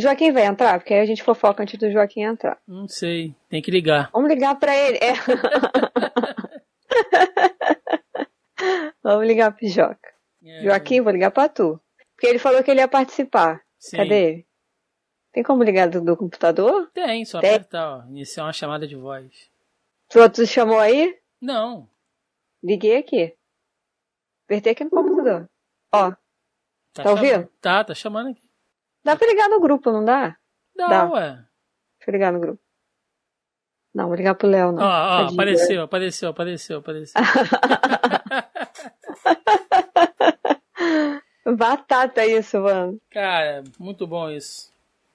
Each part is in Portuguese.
Joaquim vai entrar? Porque aí a gente fofoca antes do Joaquim entrar. Não sei, tem que ligar. Vamos ligar pra ele. É. Vamos ligar pro Joca. É, Joaquim, vou ligar pra tu. Porque ele falou que ele ia participar. sim. Cadê ele? Tem como ligar do, do computador? Tem, só Tem. apertar, ó. Iniciar uma chamada de voz. Tu, tu chamou aí? Não. Liguei aqui. Apertei aqui no computador. Ó, Tá, Tá ouvindo? Tá, tá chamando aqui. Dá pra ligar no grupo, não dá? Dá, Dá. ué. Deixa eu ligar no grupo. Não, vou ligar pro Léo, Ó, não. ó, Tadinho. apareceu, apareceu, apareceu, apareceu. Batata isso, mano. Cara, muito bom isso.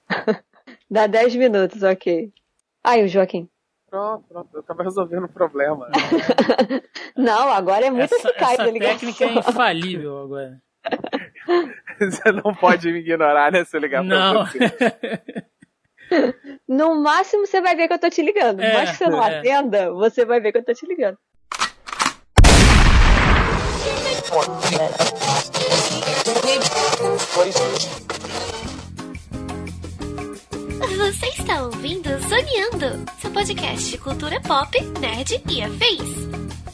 Dá 10 minutos, ok. Aí, o Joaquim. Pronto, pronto. Eu tava resolvendo o problema. Não, agora é muito essa eficaz essa a ligação. técnica é infalível agora. Você não pode me ignorar, né? Se eu ligar Não. pra você. No máximo você vai ver que eu tô te ligando. É, Mas que você não é. atenda, você vai ver que eu tô te ligando. Você está ouvindo Zoneando, seu podcast de cultura pop, nerd e afins.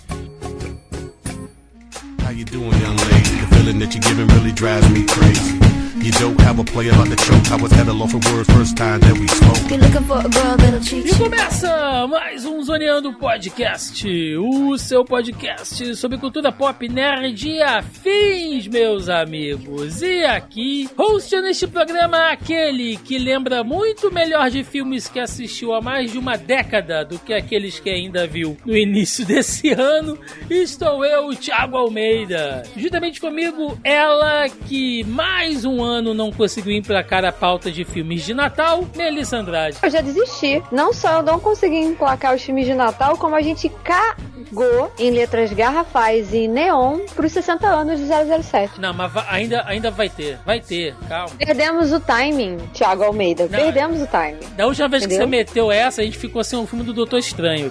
How you doing, young lady? The feeling that you're giving really drives me crazy. You don't have a player the choke. I was at a loss for words first time that we spoke. Be looking for a girl that'll treat E começa mais um Zoneando Podcast, o seu podcast sobre cultura pop nerd e afins, meus amigos. E aqui, host neste programa aquele que lembra muito melhor de filmes que assistiu há mais de uma década do que aqueles que ainda viu no início desse ano. Estou eu, Thiago Almeida. Juntamente comigo, ela que mais um ano não conseguiu emplacar a pauta de filmes de Natal, Melissa Andrade. Eu já desisti. Não só eu não consegui emplacar os filmes de Natal, como a gente cagou em letras garrafais e neon pros 60 anos de 007. Não, mas ainda, ainda vai ter. Vai ter, calma. Perdemos o timing, Thiago Almeida. Não. Perdemos o timing. Da última vez que Entendeu? você meteu essa, a gente ficou sem um filme do Doutor Estranho.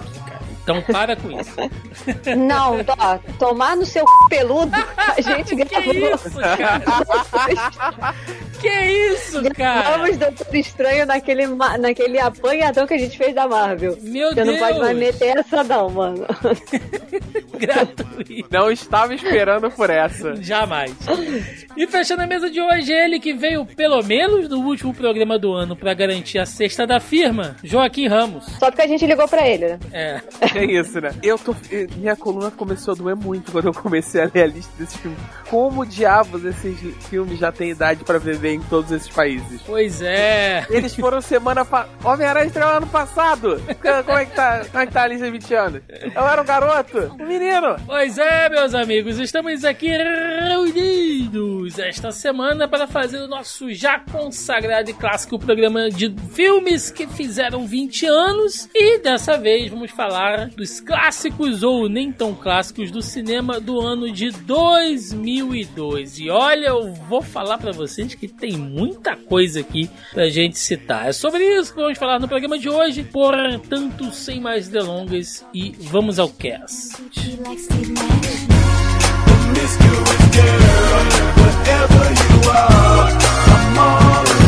Então para com isso. Não, ó, tomar no seu peludo, a gente que gravou. isso, cara? que isso, cara? Gravamos Doutor Estranho naquele, naquele apanhadão que a gente fez da Marvel. Meu Você Deus. não pode mais meter essa não, mano. Gratuito. Não estava esperando por essa. Jamais. E fechando a mesa de hoje, ele que veio pelo menos no último programa do ano pra garantir a cesta da firma, Joaquim Ramos. Só porque a gente ligou pra ele, né? É. É isso, né? Eu tô. eh, Minha coluna começou a doer muito quando eu comecei a ler a lista desses filmes. Como diabos esses filmes já têm idade pra em todos esses países? Pois é. Eles foram semana pa... Homem-Aranha estreou ano passado! Como é que tá? Como é que tá a lista de 20 anos? Eu era um garoto! Um menino! Pois é, meus amigos, estamos aqui reunidos esta semana para fazer o nosso já consagrado e clássico programa de filmes que fizeram 20 anos. E dessa vez vamos falar dos clássicos ou nem tão clássicos do cinema do ano de 2002. E olha, eu vou falar para vocês que tem muita coisa aqui pra gente citar. É sobre isso que vamos falar no programa de hoje. Portanto, sem mais delongas e vamos ao cast. Whatever you are, I'm all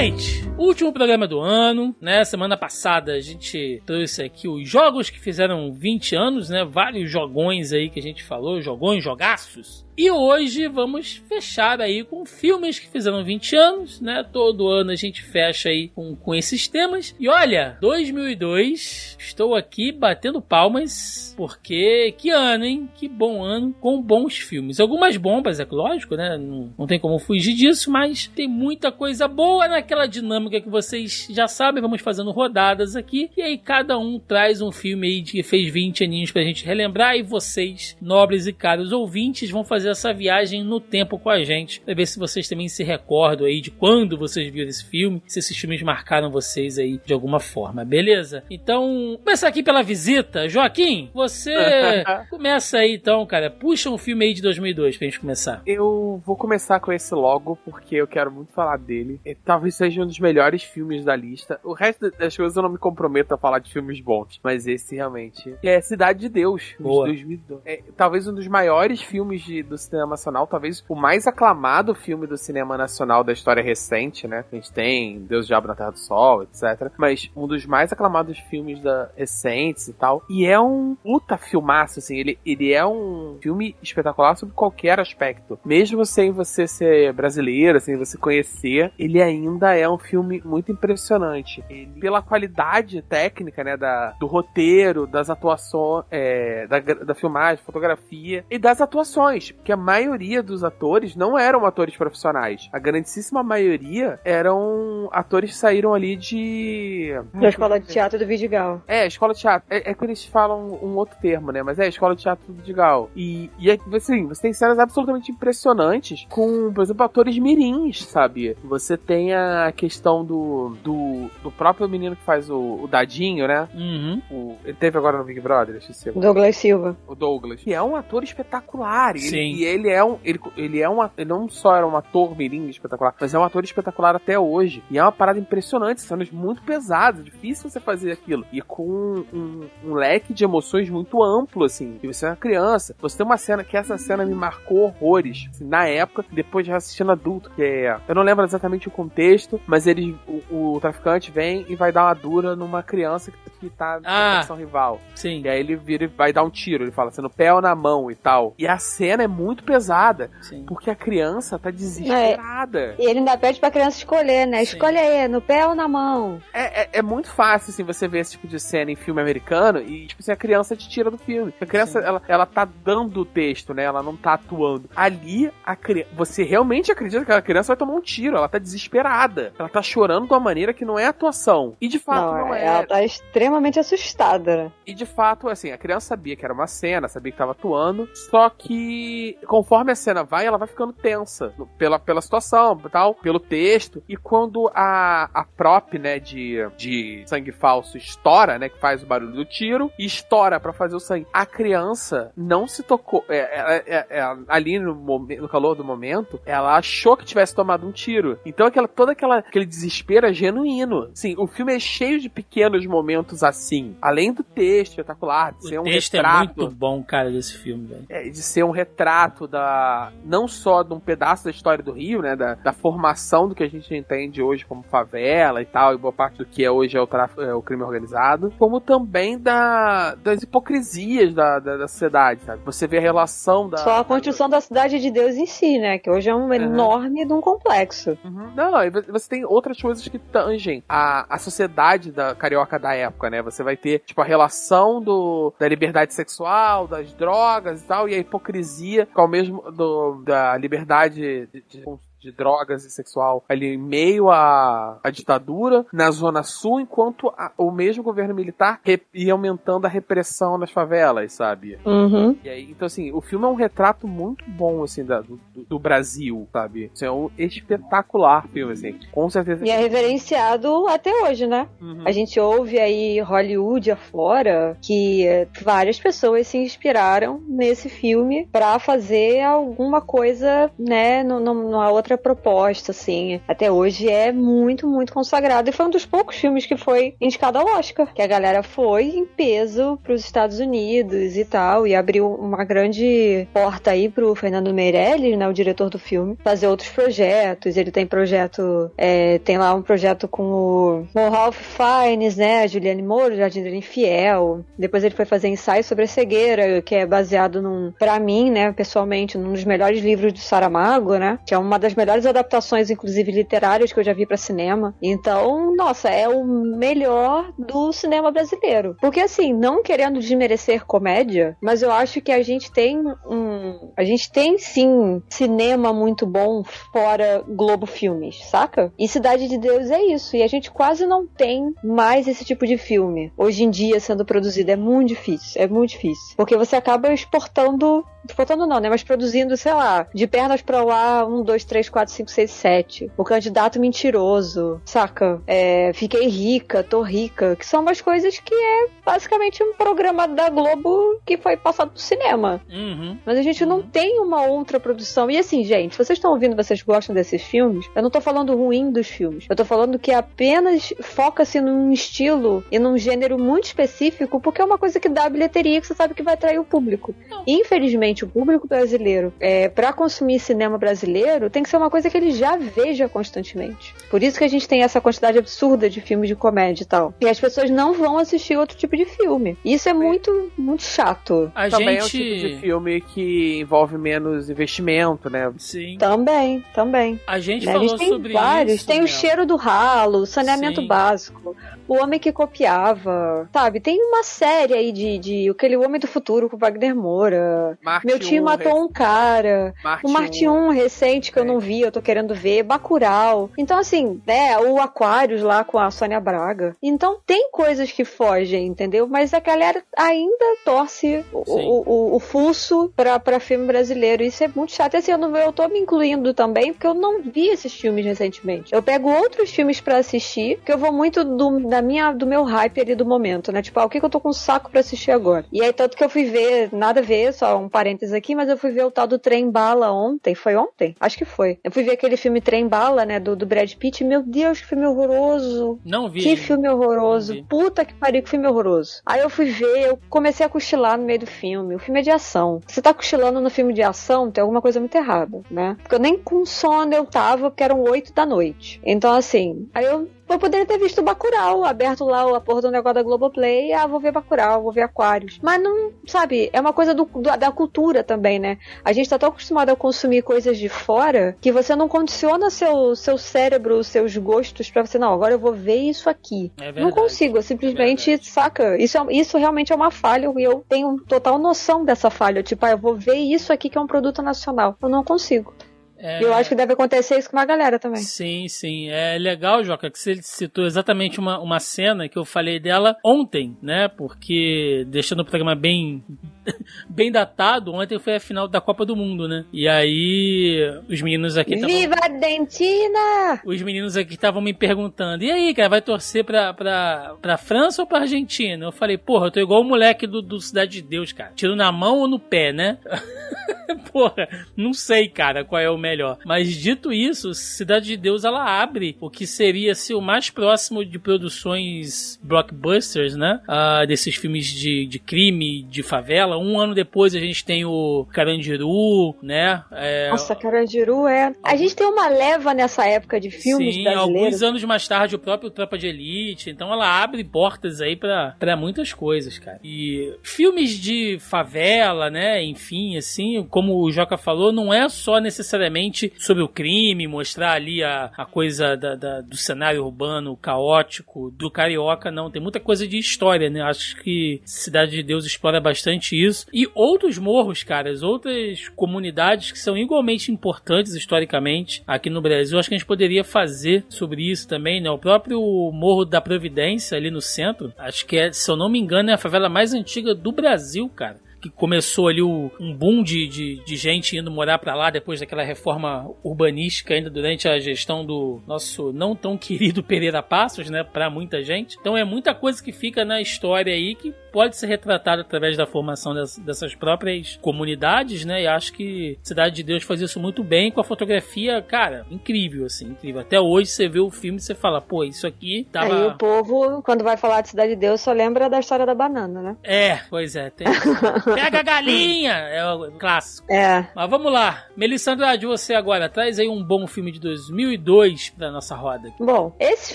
Gente, último programa do ano, né? Semana passada a gente trouxe aqui os jogos que fizeram 20 anos, né? Vários jogões aí que a gente falou, jogões, jogaços. E hoje vamos fechar aí com filmes que fizeram 20 anos, né? Todo ano a gente fecha aí com, com esses temas. E olha, 2002, estou aqui batendo palmas, porque que ano, hein? Que bom ano com bons filmes. Algumas bombas, é lógico, né? Não, não tem como fugir disso, mas tem muita coisa boa naquela dinâmica que vocês já sabem. Vamos fazendo rodadas aqui. E aí cada um traz um filme aí que fez 20 aninhos pra gente relembrar. E vocês, nobres e caros ouvintes, vão fazer essa viagem no tempo com a gente, pra ver se vocês também se recordam aí de quando vocês viram esse filme, se esses filmes marcaram vocês aí de alguma forma, beleza? Então, começar aqui pela visita. Joaquim, você começa aí então, cara. Puxa um filme aí de 2002 pra gente começar. Eu vou começar com esse logo, porque eu quero muito falar dele. E talvez seja um dos melhores filmes da lista. O resto das coisas eu não me comprometo a falar de filmes bons, mas esse realmente é Cidade de Deus, de 2002. É, talvez um dos maiores filmes de- do cinema nacional, talvez o mais aclamado filme do cinema nacional da história recente, né? A gente tem Deus, Diabo na Terra do Sol, etc. Mas um dos mais aclamados filmes da recentes e tal. E é um puta filmaço, assim. Ele, ele é um filme espetacular sobre qualquer aspecto. Mesmo sem você ser brasileiro, sem você conhecer, ele ainda é um filme muito impressionante. Ele, pela qualidade técnica, né, da, do roteiro, das atuações, é, da, da filmagem, fotografia e das atuações, porque a maioria dos atores não eram atores profissionais. A grandíssima maioria eram atores que saíram ali de Da escola de teatro do Vidigal. é, escola de teatro. É, é que eles falam um outro termo, né? Mas é escola de teatro de Gal. E, e é, assim, você tem cenas absolutamente impressionantes com, por exemplo, atores mirins, sabe? Você tem a questão do, do, do próprio menino que faz o, o Dadinho, né? Uhum. O, ele teve agora no Big Brother, esqueci. Douglas Silva. O Douglas. Que é um ator espetacular. Sim. Ele, e ele é um. Ele, ele é um. Ele não só era um ator mirim espetacular, mas é um ator espetacular até hoje. E é uma parada impressionante, cenas muito pesadas, difícil você fazer aquilo. E com um, um leque de emoções muito amplo, assim. E você é uma criança. Você tem uma cena que essa cena me marcou horrores. assim, na época, depois de assistindo adulto, que é. Eu não lembro exatamente o contexto, mas ele. O, o traficante vem e vai dar uma dura numa criança que, que tá na Ah. facção rival. Sim, E aí ele vira e vai dar um tiro. Ele fala assim, no pé ou na mão e tal. E a cena é muito pesada, sim. porque a criança tá desesperada. E ele ainda pede pra criança escolher, né? Sim. Escolhe aí, no pé ou na mão. É, é, é muito fácil, assim, você ver esse tipo de cena em filme americano e, tipo assim, a criança te tira do filme. A criança, Sim. ela, ela tá dando o texto, né? Ela não tá atuando. Ali, a cri... você realmente acredita que aquela criança vai tomar um tiro. Ela tá desesperada. Ela tá chorando de uma maneira que não é atuação. E de fato não, não, é. ela tá extremamente assustada, né? E de fato, assim, a criança sabia que era uma cena, sabia que tava atuando, só que conforme a cena vai, ela vai ficando tensa pela, pela situação, tal, pelo texto. E quando a, a prop, né, de, de sangue falso estoura, né, que faz o barulho do tiro, e estoura pra fazer o sangue, a criança não se tocou. É, é- é- é- ali no, no calor do momento, ela achou que tivesse tomado um tiro. Então aquela, todo aquela, aquele desespero é genuíno. Sim, o filme é cheio de pequenos momentos assim. Além do texto espetacular, de ser O um texto é retrato. muito bom, cara, desse filme, velho. é, de ser um retrato da. não só de um pedaço da história do Rio, né? Da, da formação do que a gente entende hoje como favela e tal, e boa parte do que é hoje é o, tráfico, é o crime organizado, como também da, das hipocrisias da, da, da sociedade, sabe? Você vê a relação da. Só a construção da cidade de Deus em si, né? Que hoje é um enorme de um complexo. Uhum. Não, e vo- você tem outras coisas que tangem a, a sociedade da carioca da época, né? Você vai ter, tipo, a relação do, da liberdade sexual, das drogas e tal, e a hipocrisia com o mesmo do, da liberdade de, de- de drogas e sexual ali em meio à, à ditadura na Zona Sul, enquanto a- o mesmo governo militar ia aumentando a repressão nas favelas, sabe? Uhum. E aí, então, assim, o filme é um retrato muito bom, assim, da- do, do- Brasil, sabe? Assim, é um espetacular filme, assim. Com certeza. E é reverenciado até hoje, né? Uhum. A gente ouve aí Hollywood afora que eh, várias pessoas se inspiraram nesse filme pra fazer alguma coisa, né, nu- nu- numa outra proposta, assim. Até hoje é muito, muito consagrado. E foi um dos poucos filmes que foi indicado ao Oscar. Que a galera foi em peso pros Estados Unidos e tal. E abriu uma grande porta aí pro Fernando Meirelles, né, o diretor do filme, fazer outros projetos. Ele tem projeto, é, tem lá um projeto com o, com o Ralph Fiennes, né, a Juliane Moura, Jardim Infiel. Depois ele foi fazer ensaio sobre a cegueira, que é baseado num, pra mim, né, pessoalmente, num dos melhores livros do Saramago, né, que é uma das melhores adaptações, inclusive literárias, que eu já vi pra cinema. Então, nossa, é o melhor do cinema brasileiro. Porque assim, não querendo desmerecer comédia, mas eu acho que a gente tem um, A gente tem sim cinema muito bom fora Globo Filmes, saca? E Cidade de Deus é isso. E a gente quase não tem mais esse tipo de filme hoje em dia sendo produzido. É muito difícil. É muito difícil. Porque você acaba exportando. Exportando não, né? Mas produzindo, sei lá, de pernas pra lá, um, dois, três, quatro, cinco, seis, sete. O candidato mentiroso, saca? É, fiquei rica, tô rica. Que são umas coisas que é basicamente um programa da Globo que foi passado pro cinema. Uhum. Mas a gente não tem uma outra produção. E assim, gente, vocês estão ouvindo, vocês gostam desses filmes, eu não tô falando ruim dos filmes. Eu tô falando que apenas foca-se num estilo e num gênero muito específico, porque é uma coisa que dá bilheteria que você sabe que vai atrair o público. Infelizmente, o público brasileiro, é, para consumir cinema brasileiro, tem que ser uma coisa que ele já veja constantemente. Por isso que a gente tem essa quantidade absurda de filmes de comédia e tal. E as pessoas não vão assistir outro tipo de filme. Isso é muito, muito chato. A Também é o gente. tipo de filme que envolve menos investimento, né? Sim. Também, também. A gente Né? A falou gente tem sobre vários. isso. tem o Mel. cheiro do ralo, saneamento Sim. básico, o homem que copiava, sabe? Tem uma série aí de, de aquele homem do futuro com Wagner Moura. Marte Meu tio matou um cara. Marte O Marte 1 recente que eu É. não vi, eu tô querendo ver. Bacurau. Então, assim, né? O Aquários lá com a Sônia Braga. Então, tem coisas que fogem, entendeu? Mas a galera ainda torce o, o, o, o fuço pra, pra filme brasileiro. Isso é muito chato. E, assim, eu, não, eu tô me incluindo também porque eu não vi esses filmes recentemente. Eu pego outros filmes pra assistir, que eu vou muito do, da minha, do meu hype ali do momento, né? Tipo, ah, o que, que eu tô com saco pra assistir agora? E aí, tanto que eu fui ver, nada a ver, só um parênteses aqui, mas eu fui ver o tal do Trem Bala ontem. Foi ontem? Acho que foi. Eu fui ver aquele filme Trem Bala, né? Do, do Brad Pitt. Meu Deus, que filme horroroso. Não vi. Que filme horroroso. Puta que pariu, que filme horroroso. Aí eu fui ver, eu comecei a cochilar no meio do filme. O filme é de ação. Você tá cochilando no filme de ação, tem alguma coisa muito errada, né? Porque eu nem com sono eu tava, porque eram oito da noite. Então, assim, aí eu. Eu poderia ter visto Bacurau, aberto lá a porra do negócio da Globoplay, ah, vou ver Bacurau, vou ver Aquários. Mas não, sabe, é uma coisa do, do- da cultura também, né? A gente tá tão acostumado a consumir coisas de fora que você não condiciona seu, seu cérebro, seus gostos pra você, não, agora eu vou ver isso aqui. É Não verdade. consigo, eu simplesmente, É saca? Isso, é- isso realmente é uma falha e eu tenho total noção dessa falha. Tipo, ah, eu vou ver isso aqui que é um produto nacional. Eu não consigo. É, eu acho que deve acontecer isso com uma galera também. Sim, sim. É legal, Joca, que você citou exatamente uma, uma cena que eu falei dela ontem, né? Porque, deixando o programa bem, bem datado, ontem foi a final da Copa do Mundo, né? E aí, os meninos aqui estavam. Viva a Argentina! Os meninos aqui estavam me perguntando: e aí, cara, vai torcer pra, pra, pra França ou pra Argentina? Eu falei: porra, eu tô igual o moleque do, do Cidade de Deus, cara. Tiro na mão ou no pé, né? porra, não sei, cara, qual é o melhor. Mas dito isso, Cidade de Deus ela abre o que seria se o mais próximo de produções blockbusters, né? Ah, desses filmes de, de crime, de favela. Um ano depois a gente tem o Carandiru, né? É, Nossa, Carandiru é. A gente tem uma leva nessa época de filmes Sim, brasileiros. alguns anos mais tarde o próprio Tropa de Elite. Então ela abre portas aí pra muitas coisas, cara. E filmes de favela, né? Enfim, assim, como o Joca falou, não é só necessariamente sobre o crime, mostrar ali a, a coisa da, da- do cenário urbano caótico do carioca, não. Tem muita coisa de história, né? Acho que Cidade de Deus explora bastante isso. E outros morros, caras, outras comunidades que são igualmente importantes historicamente aqui no Brasil. Acho que a gente poderia fazer sobre isso também, né? O próprio Morro da Providência ali no centro, acho que é, se eu não me engano, é a favela mais antiga do Brasil, cara que começou ali o- um boom de, de, de gente indo morar pra lá depois daquela reforma urbanística ainda durante a gestão do nosso não tão querido Pereira Passos, né, Pra muita gente. Então é muita coisa que fica na história aí que pode ser retratada através da formação das- dessas próprias comunidades, né? E acho que Cidade de Deus faz isso muito bem com a fotografia, cara, incrível assim, incrível. Até hoje você vê o filme e você fala, pô, isso aqui tava Aí o povo, quando vai falar de Cidade de Deus, só lembra da história da banana, né? É, pois é, tem. Pega a galinha! É o clássico. É. Mas vamos lá. Melissa Andrade, você agora traz aí um bom filme de 2002 pra nossa roda. Bom, esse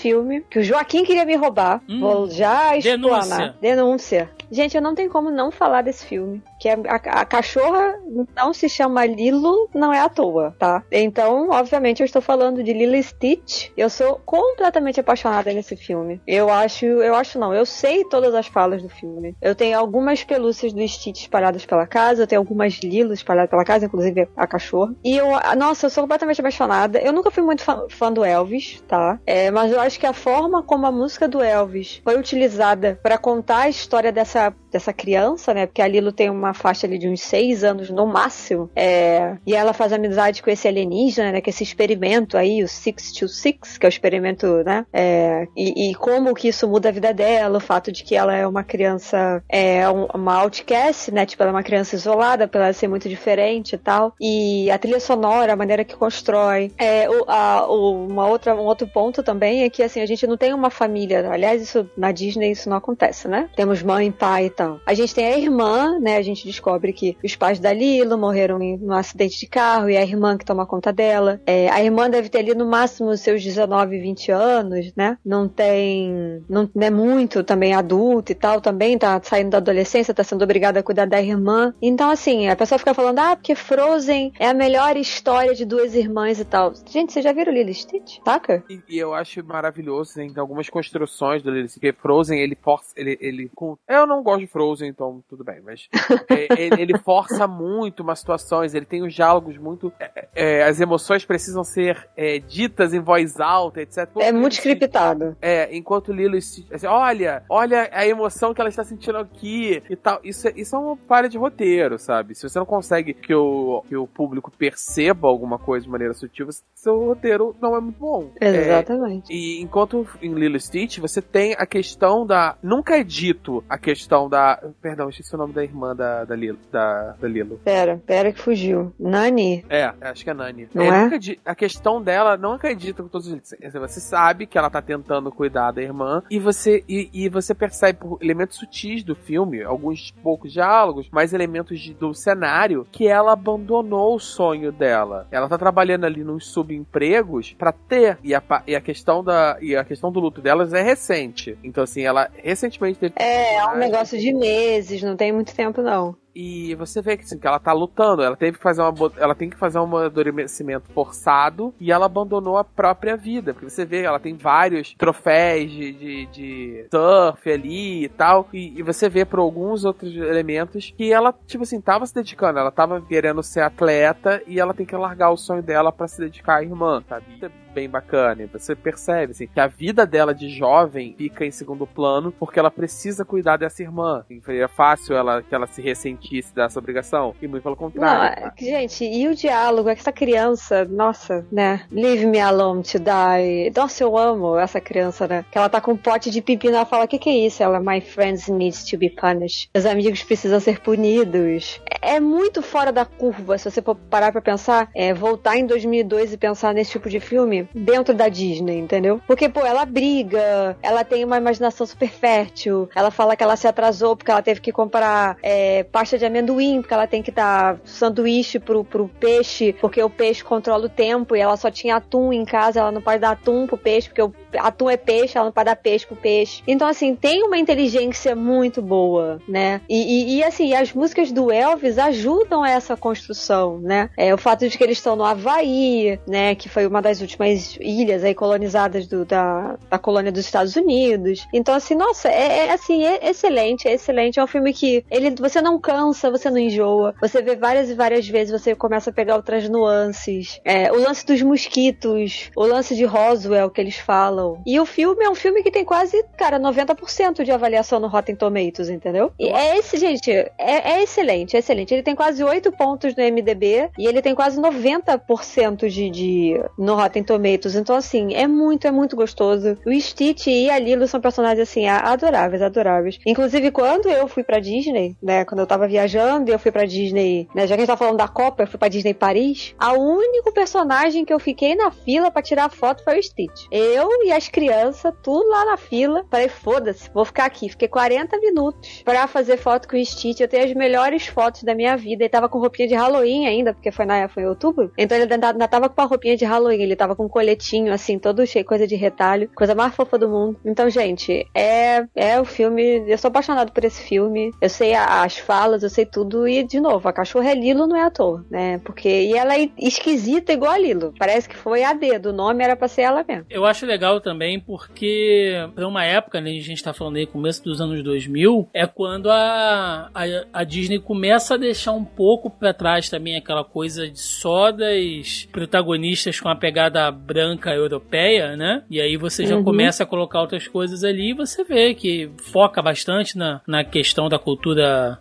filme, que o Joaquim queria me roubar, Hum. vou já explanar. Denúncia. Denúncia. Gente, eu não tenho como não falar desse filme, que a, a- cachorra não se chama Lilo, não é à toa, tá? Então, obviamente, eu estou falando de Lilo Stitch. Eu sou completamente apaixonada nesse filme. Eu acho, eu acho não, eu sei todas as falas do filme. Eu tenho algumas pelúcias do Stitch espalhadas pela casa, eu tenho algumas Lilos espalhadas pela casa, inclusive a cachorra. E eu, nossa, eu sou completamente apaixonada. Eu nunca fui muito fã, fã do Elvis, tá? É, mas eu acho que a forma como a música do Elvis foi utilizada pra contar a história dessa, dessa criança, né? Porque a Lilo tem uma faixa ali de uns seis anos no máximo. É, e ela faz amizade com esse alienígena, né? Que esse experimento aí, o 626, que é o experimento, né? É, e, e como que isso muda a vida dela, o fato de que ela é uma criança, é um- uma outcast, né? Tipo, ela é uma criança isolada, pela ela ser muito diferente e tal. E a trilha sonora, a maneira que constrói. É, o, a- o- uma outra, um outro ponto também é que, assim, a gente não tem uma família. Aliás, isso na Disney isso não acontece, né? Temos mãe, pai e tal. A gente tem a irmã, né? A gente descobre que os pais da Lilo morreram em um acidente de carro e é a irmã que toma conta dela. É, a irmã deve ter ali no máximo seus 19, 20 anos, né? Não tem. Não é muito também adulta e tal, também tá saindo da adolescência, tá sendo obrigada a cuidar da irmã. Então, assim, a pessoa fica falando, ah, porque Frozen é a melhor história de duas irmãs e tal. Gente, vocês já viram Lilo Stitch? Saca? E, e eu acho maravilhoso, né, tem algumas construções do Lily, porque Frozen, ele ele, ele eu não gosto de Frozen, então tudo bem, mas é, ele, ele força muito umas situações, ele tem os diálogos muito, é, é, as emoções precisam ser é, ditas em voz alta, etc. É muito scriptado. É, enquanto Lilo e Stitch, assim, olha, olha a emoção que ela está sentindo aqui e tal. Isso, é- isso é uma falha de roteiro, sabe? Se você não consegue que o, que o público perceba alguma coisa de maneira sutil, seu roteiro não é muito bom. É, Exatamente. e enquanto em Lilo e Stitch, você tem a questão da. Nunca é dito a questão da. Perdão, esqueci o nome da irmã da, da, Lilo, da, da Lilo. Pera, pera que fugiu. Nani? É, acho que é Nani. Não é? di- a questão dela não acredita com todos os Você sabe que ela tá tentando cuidar da irmã e você e, e você percebe por elementos sutis do filme, alguns poucos diálogos, mais elementos de- do cenário, que ela abandonou o sonho dela. Ela tá trabalhando ali nos subempregos pra ter e a, e a questão da e a questão do luto delas é recente. Então assim, ela recentemente teve É, é um negócio de meses, não tem muito tempo não. E você vê que, assim, que ela tá lutando, ela teve que fazer uma, ela tem que fazer um amadurecimento forçado e ela abandonou a própria vida, porque você vê, ela tem vários troféus de, de, de surf ali e tal, e, e você vê por alguns outros elementos que ela, tipo assim, tava se dedicando, ela tava querendo ser atleta e ela tem que largar o sonho dela pra se dedicar à irmã, sabe? É bem bacana, você percebe, assim, que a vida dela de jovem fica em segundo plano porque ela precisa cuidar dessa irmã. Seria fácil ela que ela se ressentisse dessa obrigação, e muito pelo Não, contrário. é que, gente, e o diálogo? Essa criança, nossa, né? Leave me alone to die. Nossa, eu amo essa criança, né? Que ela tá com um pote de pepino, ela fala, o que que é isso? Ela, my friends needs to be punished. Os amigos precisam ser punidos. É, é muito fora da curva, se você for parar pra pensar, é, voltar em 2002 e pensar nesse tipo de filme dentro da Disney, entendeu? Porque, pô, ela briga, ela tem uma imaginação super fértil, ela fala que ela se atrasou porque ela teve que comprar é, pasta de amendoim, porque ela tem que dar sanduíche pro, pro peixe, porque o peixe controla o tempo e ela só tinha atum em casa, ela não pode dar atum pro peixe, porque o atum é peixe, ela não pode dar peixe pro peixe. Então, assim, tem uma inteligência muito boa, né? E, e, e, assim, as músicas do Elvis ajudam essa construção, né? É, o fato de que eles estão no Havaí, né? Que foi uma das últimas ilhas aí colonizadas do- da, da colônia dos Estados Unidos. Então, assim, nossa, é, é, assim, é excelente, é excelente. É um filme que ele, você não cansa, você não enjoa. Você vê várias e várias vezes, você começa a pegar outras nuances. É, o lance dos mosquitos, o lance de Roswell que eles falam. E o filme é um filme que tem quase, cara, 90% de avaliação no Rotten Tomatoes, entendeu? E é esse, gente, é, é excelente, é excelente. Ele tem quase 8 pontos no MDB e ele tem quase 90% de, de no Rotten Tomatoes. Então, assim, é muito, é muito gostoso. O Stitch e a Lilo são personagens, assim, adoráveis, adoráveis. Inclusive, quando eu fui pra Disney, né, quando eu tava viajando e eu fui pra Disney, né, já que a gente tá falando da Copa, eu fui pra Disney Paris, a único personagem que eu fiquei na fila pra tirar foto foi o Stitch. Eu e as crianças, tudo lá na fila. Falei, foda-se, vou ficar aqui. Fiquei 40 minutos pra fazer foto com o Stitch. Eu tenho as melhores fotos da minha vida. Ele tava com roupinha de Halloween ainda, porque foi, na, foi em outubro. Então ele ainda, tava com uma roupinha de Halloween. Ele tava com um coletinho, assim, todo cheio, coisa de retalho. Coisa mais fofa do mundo. Então, gente, é, é o filme. Eu sou apaixonado por esse filme. Eu sei as falas delas, eu sei tudo. E, de novo, a cachorra é Lilo, não é à toa, né? Porque. E ela é esquisita igual a Lilo. Parece que foi a dedo. O nome era pra ser ela mesmo. Eu acho legal também porque, pra uma época, né, a gente tá falando aí, começo dos anos 2000, é quando a, a, a Disney começa a deixar um pouco pra trás também aquela coisa de só das protagonistas com a pegada branca europeia, né? E aí você já Uhum. começa a colocar outras coisas ali e você vê que foca bastante na, na questão da cultura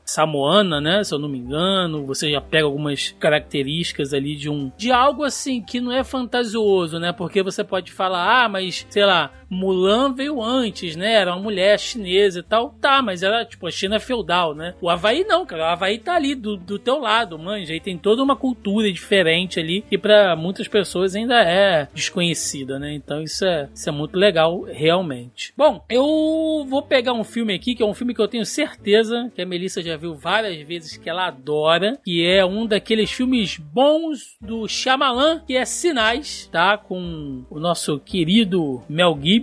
né? Se eu não me engano, você já pega algumas características ali de um de algo assim que não é fantasioso, né? Porque você pode falar, ah, mas sei lá, Mulan veio antes, né? Era uma mulher chinesa e tal. Tá, mas era tipo a China feudal, né? O Havaí não, cara. O Havaí tá ali do, do teu lado, manja. E tem toda uma cultura diferente ali que pra muitas pessoas ainda é desconhecida, né? Então isso é, isso é muito legal, realmente. Bom, eu vou pegar um filme aqui, que é um filme que eu tenho certeza que a Melissa já viu várias vezes que ela adora, que é um daqueles filmes bons do Shyamalan, que é Sinais, tá? Com o nosso querido Mel Gibson.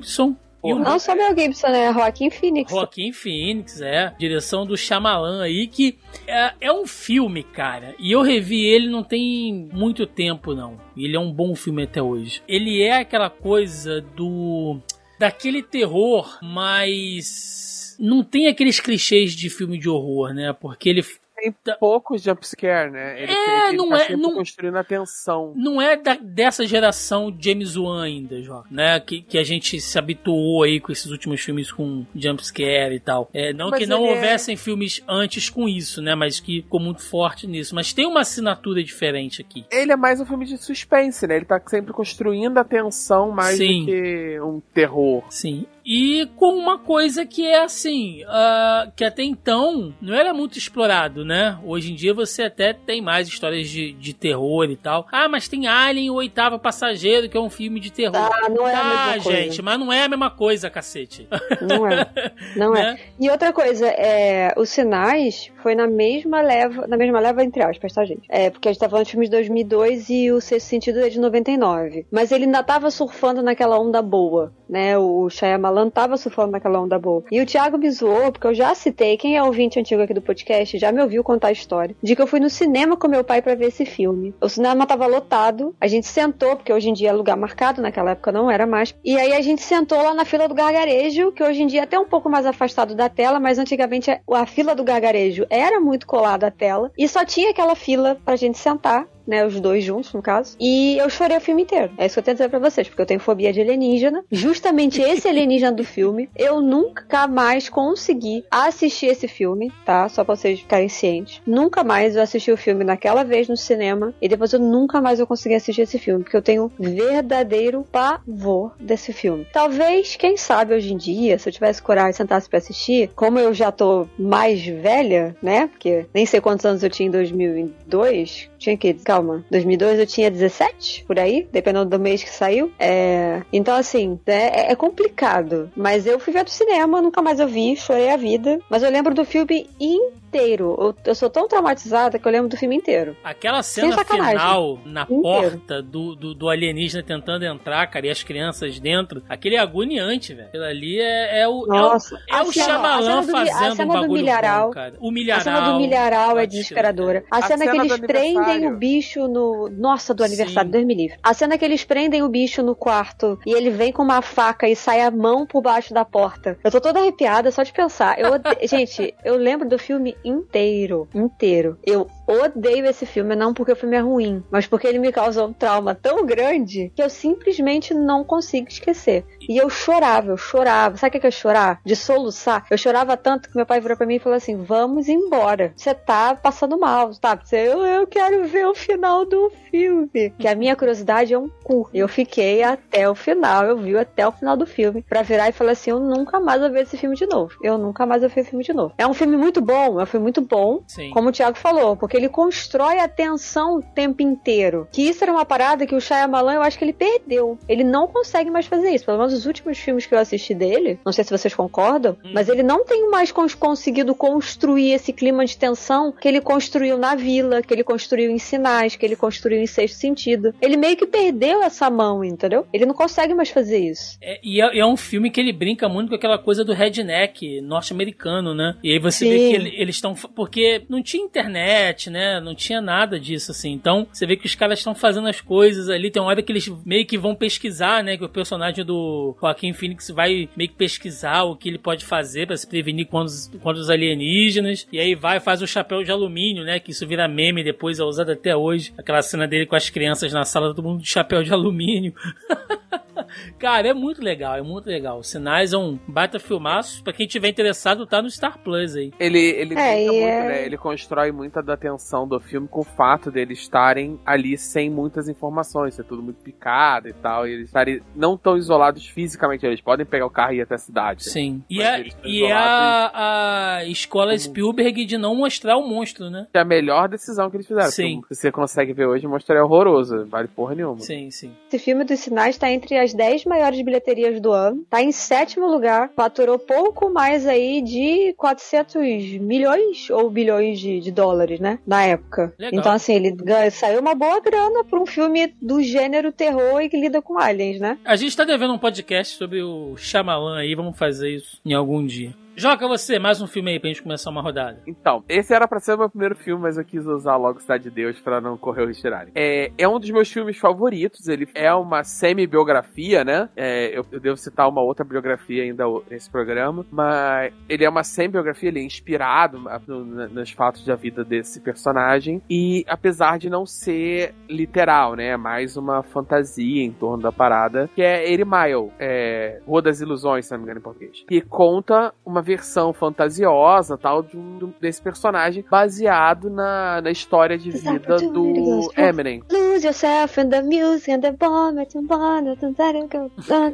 E o Não só Mel Gibson, né? Joaquim Phoenix. Joaquim Phoenix, é. Direção do Shyamalan aí, que é, é um filme, cara. E eu revi ele não tem muito tempo, não. Ele é um bom filme até hoje. Ele é aquela coisa do... Daquele terror, mas... Não tem aqueles clichês de filme de horror, né? Porque ele Tem poucos jumpscare, né? Ele, É, ele não tá é- sempre não- construindo a tensão. não é da- dessa geração James Wan ainda, Jó, né? Que, que a gente se habituou aí com esses últimos filmes com jumpscare e tal. É, não Mas que não é- houvessem filmes antes com isso, né? Mas que ficou muito forte nisso. Mas tem uma assinatura diferente aqui. Ele é mais um filme de suspense, né? Ele tá sempre construindo a tensão mais Sim. do que um terror. Sim. E com uma coisa que é assim, ah, que até então não era muito explorado, né? Hoje em dia você até tem mais histórias de, de terror e tal. Ah, mas tem Alien, o oitavo passageiro, que é um filme de terror. Ah, não é a Tá, mesma coisa. gente, mas não é a mesma coisa, cacete. Não é. Não é. Né? E outra coisa, é, os sinais foi na mesma leva, na mesma leva entre aspas, tá, gente? É, porque a gente tá falando de filmes de 2002 e o Sexto Sentido é de 99. Mas ele ainda tava surfando naquela onda boa, né? O Shyamalan tava surfando naquela onda boa. E o Thiago me zoou, porque eu já citei, quem é ouvinte antigo aqui do podcast já me ouviu contar a história, de que eu fui no cinema com meu pai pra ver esse filme. O cinema tava lotado, a gente sentou, porque hoje em dia é lugar marcado, naquela época não era mais. E aí a gente sentou lá na fila do gargarejo, que hoje em dia é até um pouco mais afastado da tela, mas antigamente a fila do gargarejo era muito colada à tela e só tinha aquela fila pra gente sentar. Né, os dois juntos, no caso. E eu chorei o filme inteiro. É isso que eu tenho a dizer pra vocês, porque eu tenho fobia de alienígena. Justamente esse alienígena do filme, eu nunca mais consegui assistir esse filme, tá? Só pra vocês ficarem cientes. Nunca mais eu assisti o filme naquela vez no cinema. E depois eu nunca mais eu consegui assistir esse filme, porque eu tenho verdadeiro pavor desse filme. Talvez, quem sabe hoje em dia, se eu tivesse coragem e sentasse pra assistir, como eu já tô mais velha, né? Porque nem sei quantos anos eu tinha em 2002. Tinha que, calma, 2002 eu tinha 17, por aí, dependendo do mês que saiu. É, então, assim, é, é complicado. Mas eu fui ver do cinema, nunca mais eu vi, chorei a vida. Mas eu lembro do filme inteiro. Eu, eu sou tão traumatizada que eu lembro do filme inteiro. Aquela cena final na Inteiro. porta do, do, do alienígena tentando entrar, cara, e as crianças dentro, aquele é agoniante, velho. Aquilo ali é, é o. Nossa. É o, é A o cena- a Shyamalan do a fazendo um cena do bagulho milharal- bom, cara. O A milharal. cena do milharal é bate- desesperadora. A, A cena, cena que do eles prendem o bicho no. Nossa, do aniversário, Sim. Deus me livre. A cena que eles prendem o bicho no quarto e ele vem com uma faca e sai a mão por baixo da porta. Eu tô toda arrepiada só de pensar. Eu Gente, eu lembro do filme inteiro. Inteiro. Eu odeio esse filme, não porque o filme é ruim, mas porque ele me causou um trauma tão grande que eu simplesmente não consigo esquecer. E eu chorava, eu chorava. Sabe o que é chorar? De soluçar. Eu chorava tanto que meu pai virou pra mim e falou assim: vamos embora. Você tá passando mal, tá? Eu, eu quero ver o final do filme. Que a minha curiosidade é um cu. Eu fiquei até o final, eu vi até o final do filme, pra virar e falar assim: eu nunca mais vou ver esse filme de novo. Eu nunca mais vou ver esse filme de novo. É um filme muito bom, é um filme muito bom. Sim. Como o Thiago falou, porque ele constrói a tensão o tempo inteiro. Que isso era uma parada que o Shyamalan, eu acho que ele perdeu. Ele não consegue mais fazer isso. Pelo menos os últimos filmes que eu assisti dele, não sei se vocês concordam, mas ele não tem mais cons- conseguido construir esse clima de tensão que ele construiu na Vila, que ele construiu em Sinais, que ele construiu em Sexto Sentido. Ele meio que perdeu essa mão, entendeu? Ele não consegue mais fazer isso. É, e é, é um filme que ele brinca muito com aquela coisa do redneck norte-americano, né? E aí você vê Sim. que ele- eles estão. Porque não tinha internet, né? Não tinha nada disso, assim. Então você vê que os caras estão fazendo as coisas ali. Tem uma hora que eles meio que vão pesquisar, né? Que o personagem do Joaquim Phoenix vai meio que pesquisar o que ele pode fazer pra se prevenir contra os, contra os alienígenas. E aí vai faz o chapéu de alumínio, né? Que isso vira meme depois, é usado até hoje. Aquela cena dele com as crianças na sala, todo mundo de chapéu de alumínio. Cara, é muito legal, é muito legal. Sinais é um baita filmaço. Pra quem tiver interessado, tá no Star Plus aí. Ele, ele É, e muito, é- né? Ele constrói muita da tensão do filme com o fato deles estarem ali sem muitas informações, ser tudo muito picado e tal, e eles estarem não tão isolados fisicamente, eles podem pegar o carro e ir até a cidade. Sim. E Mas é, eles estão e é a, a escola Spielberg de não mostrar o monstro, né? É a melhor decisão que eles fizeram. Sim. porque Você consegue ver hoje, o monstro é horroroso, vale porra nenhuma. Sim, sim. Esse filme dos sinais tá entre as 10 maiores bilheterias do ano. Tá em sétimo lugar. Faturou pouco mais aí de 400 milhões ou bilhões de, de dólares, né? Na época. Legal. Então, assim, ele ganha- saiu uma boa grana pra um filme do gênero terror e que lida com aliens, né? A gente tá devendo um podcast sobre o Shyamalan aí, vamos fazer isso em algum dia. Joga você, mais um filme aí pra gente começar uma rodada. Então, esse era pra ser o meu primeiro filme, mas eu quis usar logo Cidade de Deus pra não correr o risco de tirarem. É, é um dos meus filmes favoritos, ele é uma semi-biografia, né? É, eu, eu devo citar uma outra biografia ainda nesse programa, mas ele é uma semi-biografia, ele é inspirado no- na- nos fatos da vida desse personagem, e apesar de não ser literal, né? É mais uma fantasia em torno da parada, que é Eighty Mile, é, Rua das Ilusões, se não me engano em português, que conta uma versão fantasiosa tal de um- desse personagem baseado na, na história de vida do Eminem. Lose yourself in the music and the bomb.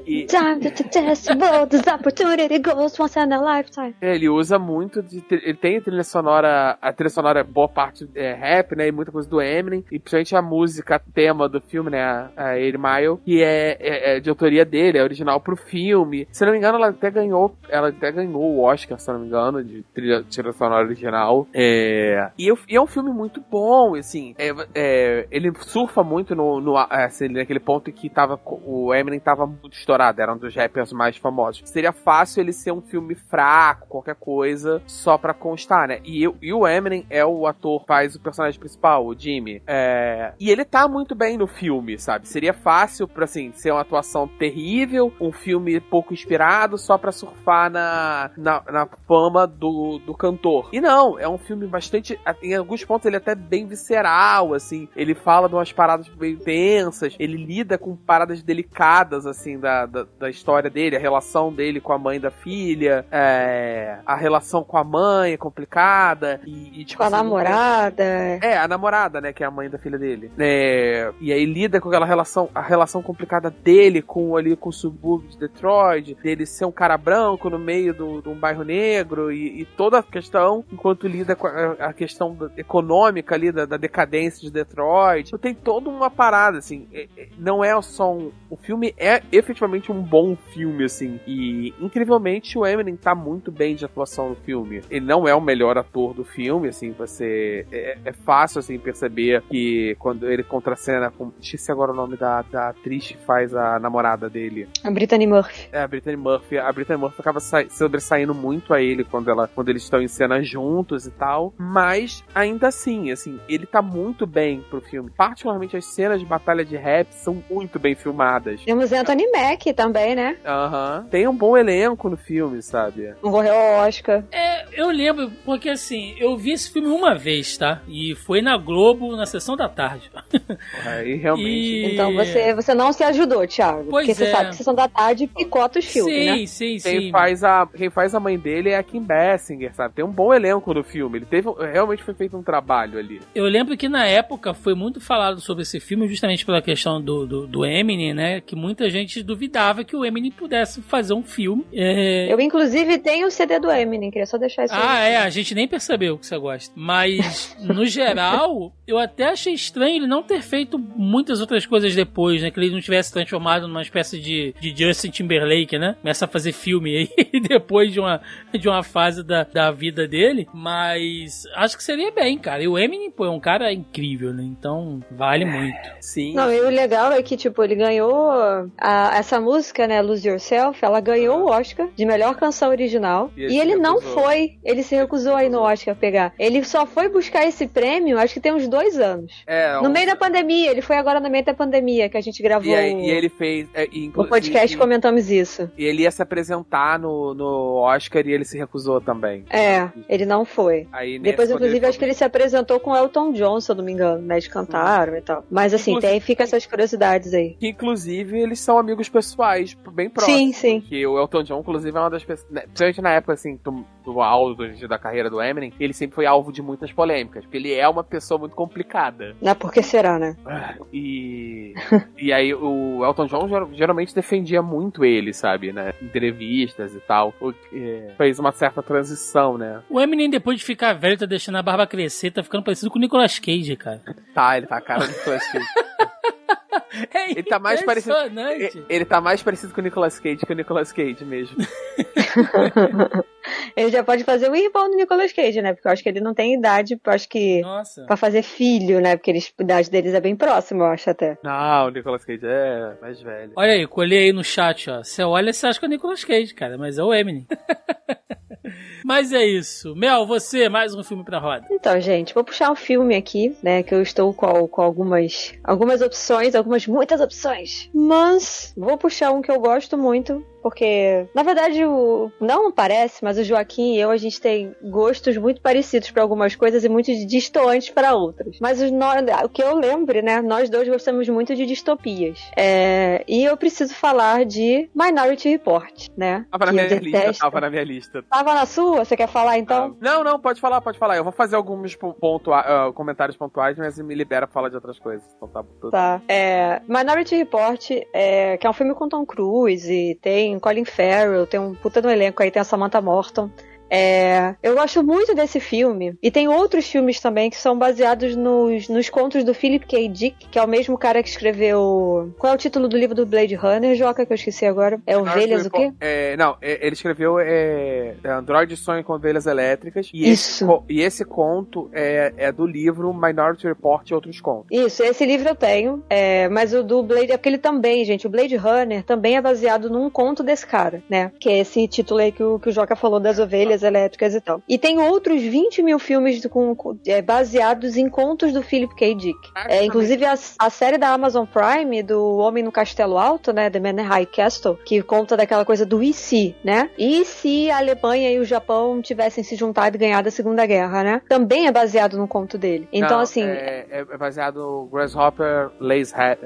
E- Time to test world. This opportunity goes once in a lifetime. É, Ele usa muito de. Ele tem a trilha sonora. A trilha sonora é boa parte é rap, né? E muita coisa do Eminem. E principalmente a música tema do filme, né? A, a Eight Mile, que é, é- é de autoria dele, é original pro filme. Se não me engano, ela até ganhou. Ela até ganhou o Oscar, se não me engano, de trilha, trilha sonora original. É, e, eu- e é um filme muito bom, assim. é- é, ele surfa muito no, no assim, naquele ponto em que tava, o Eminem tava muito estourado, era um dos rappers mais famosos. Seria fácil ele ser um filme fraco, qualquer coisa, só pra constar, né? E, e o Eminem é o ator faz o personagem principal, o Jimmy. É, e ele tá muito bem no filme, sabe? Seria fácil pra, assim, ser uma atuação terrível, um filme pouco inspirado, só pra surfar na, na, na fama do, do cantor. E não, é um filme bastante. Em alguns pontos ele é até bem visceral, assim. Ele fala de umas paradas bem tensas, ele lida com paradas delicadas, assim, da, da, da história dele, a relação dele com a mãe da filha, é, a relação com a mãe é complicada, e, e, tipo, Com a assim, namorada. é, a namorada, né, que é a mãe da filha dele. É, e aí lida com aquela relação, a relação complicada dele com ali com o subúrbio de Detroit, dele ser um cara branco no meio de um bairro negro e, e toda a questão, enquanto lida com a, a questão econômica ali da, da decadência de Detroit. Tem toda uma parada, assim, é- é- não é só um... O filme é efetivamente um bom filme, assim, e incrivelmente o Eminem tá muito bem de atuação no filme. Ele não é o melhor ator do filme, assim, você... É, é fácil, assim, perceber que quando ele contracena com... Esqueci agora o nome da, da atriz que faz a namorada dele. A Brittany Murphy. É, a Brittany Murphy. A Brittany Murphy acaba sa- sobressaindo muito a ele quando, ela, quando eles estão em cena juntos e tal. Mas, ainda assim, assim, ele tá muito bem pro filme. Particularmente as cenas de batalha de rap são muito bem filmadas. Temos Anthony Mack também, né? Aham. Tem um bom elenco no filme, sabe? Concorreu ao Oscar. É, eu lembro, porque assim, eu vi esse filme uma vez, tá? E foi na Globo, na sessão da tarde. Aí realmente. E- Então você, você não se ajudou, Thiago. Pois porque você é. sabe que Sessão da Tarde picota os filmes, sim, né? sim, Quem sim. faz, a, quem faz a mãe dele é a Kim Basinger, sabe? Tem um bom elenco no filme. Ele teve. Realmente foi feito um trabalho ali. Eu lembro que na época foi muito falado sobre esse filme justamente pela questão do, do, do Eminem, né? Que muita gente duvidava que o Eminem pudesse fazer um filme. É, Eu, inclusive, tenho o CD do Eminem, queria só deixar isso aí. Ah, é, a gente nem percebeu que você gosta. Mas, no geral, eu até achei estranho ele não ter feito muitas outras coisas depois, né? Que ele não tivesse transformado numa espécie de, de Justin Timberlake, né? Começa a fazer filme aí depois de uma, de uma fase da, da vida dele. Mas acho que seria bem, cara. E o Eminem, pô, é um cara incrível, né? Então, vale muito. Sim. Não, e o legal é que, tipo, ele ganhou a- essa música, né, Lose Yourself, ela ganhou o Oscar de melhor canção original. E E, ele não foi, ele se recusou aí no Oscar pegar. Ele só foi buscar esse prêmio, acho que tem uns dois anos. É, No um- meio da pandemia, ele foi agora no meio da pandemia que a gente gravou E, aí- e ele fez. É, e, inclu- o podcast, e- comentamos isso. E ele ia se apresentar no, no Oscar e ele se recusou também. É, ele não foi. Aí, Depois, inclusive, acho que ele se apresentou com o Elton John, se eu não me engano, né? Eles cantaram e tal. Mas assim, Inclusive- tem, fica essas curiosidades aí. Que, inclusive, eles são amigos pessoais, bem próximos. Sim, sim. Que o Elton John, inclusive, é uma das pessoas. né, Principalmente na época, assim, do, do auge da carreira do Eminem, ele sempre foi alvo de muitas polêmicas. Porque ele é uma pessoa muito complicada. Né? Por que será, né? E. e aí, o Elton John ger- geralmente defendia muito ele, sabe? Né? Entrevistas e tal. O que é, fez uma certa transição, né? O Eminem, depois de ficar velho, tá deixando a barba crescer, tá ficando parecido com o Nicolas Cage, cara. Tá, ele tá a cara do Nicolas Cage. É Ele tá mais parecido. impressionante. Ele- Ele tá mais parecido com o Nicolas Cage que o Nicolas Cage mesmo. ele já pode fazer o irmão do Nicolas Cage, né? Porque eu acho que ele não tem idade, eu acho que. Nossa. Pra fazer filho, né? Porque eles, a idade deles é bem próxima, eu acho até. Não, o Nicolas Cage é mais velho. Olha aí, colhei aí no chat, ó. Você olha e você acha que é o Nicolas Cage, cara, mas é o Eminem. mas é isso. Mel, você, mais um filme pra roda. Então, gente, vou puxar um filme aqui, né? Que eu estou com, com algumas, algumas opções, algumas muitas opções. Mas vou puxar um que eu gosto muito. Porque, na verdade, o, não parece, mas o Joaquim e eu, a gente tem gostos muito parecidos para algumas coisas e muito distantes para outras. Mas os, o que eu lembre, né? Nós dois gostamos muito de distopias. É, e eu preciso falar de Minority Report, né? Tava na minha lista, tava na minha lista. Tava na sua? Você quer falar então? Ah, Não, não, pode falar, pode falar. Eu vou fazer alguns po- pontua- ah, comentários pontuais, mas me libera pra falar de outras coisas. Então tá tudo. Tá. É, Minority Report, é, que é um filme com Tom Cruise, e tem Colin Farrell, tem um puta no elenco aí, tem a Samantha Morton. É, eu gosto muito desse filme. E tem outros filmes também que são baseados nos, nos contos do Philip K. Dick, que é o mesmo cara que escreveu. Qual é o título do livro do Blade Runner, Joca, que eu esqueci agora? É Ovelhas o quê? É, não, é, ele escreveu é, é, Android sonha com ovelhas elétricas. E Isso. Esse, e esse conto é, é do livro Minority Report e outros contos. Isso, esse livro eu tenho, é, mas o do Blade, é porque ele também, gente, o Blade Runner também é baseado num conto desse cara, né? Que é esse título aí que o, que o Joca falou das ovelhas elétricas e tal. E tem outros 20 mil filmes com, é, baseados em contos do Philip K. Dick. É, inclusive a, a série da Amazon Prime do Homem no Castelo Alto, né? The Man in High Castle, que conta daquela coisa do e se, né? E se a Alemanha e o Japão tivessem se juntado e ganhado a Segunda Guerra, né? Também é baseado no conto dele. Então, Não, assim, É, é- baseado no Grasshopper Lays Hat.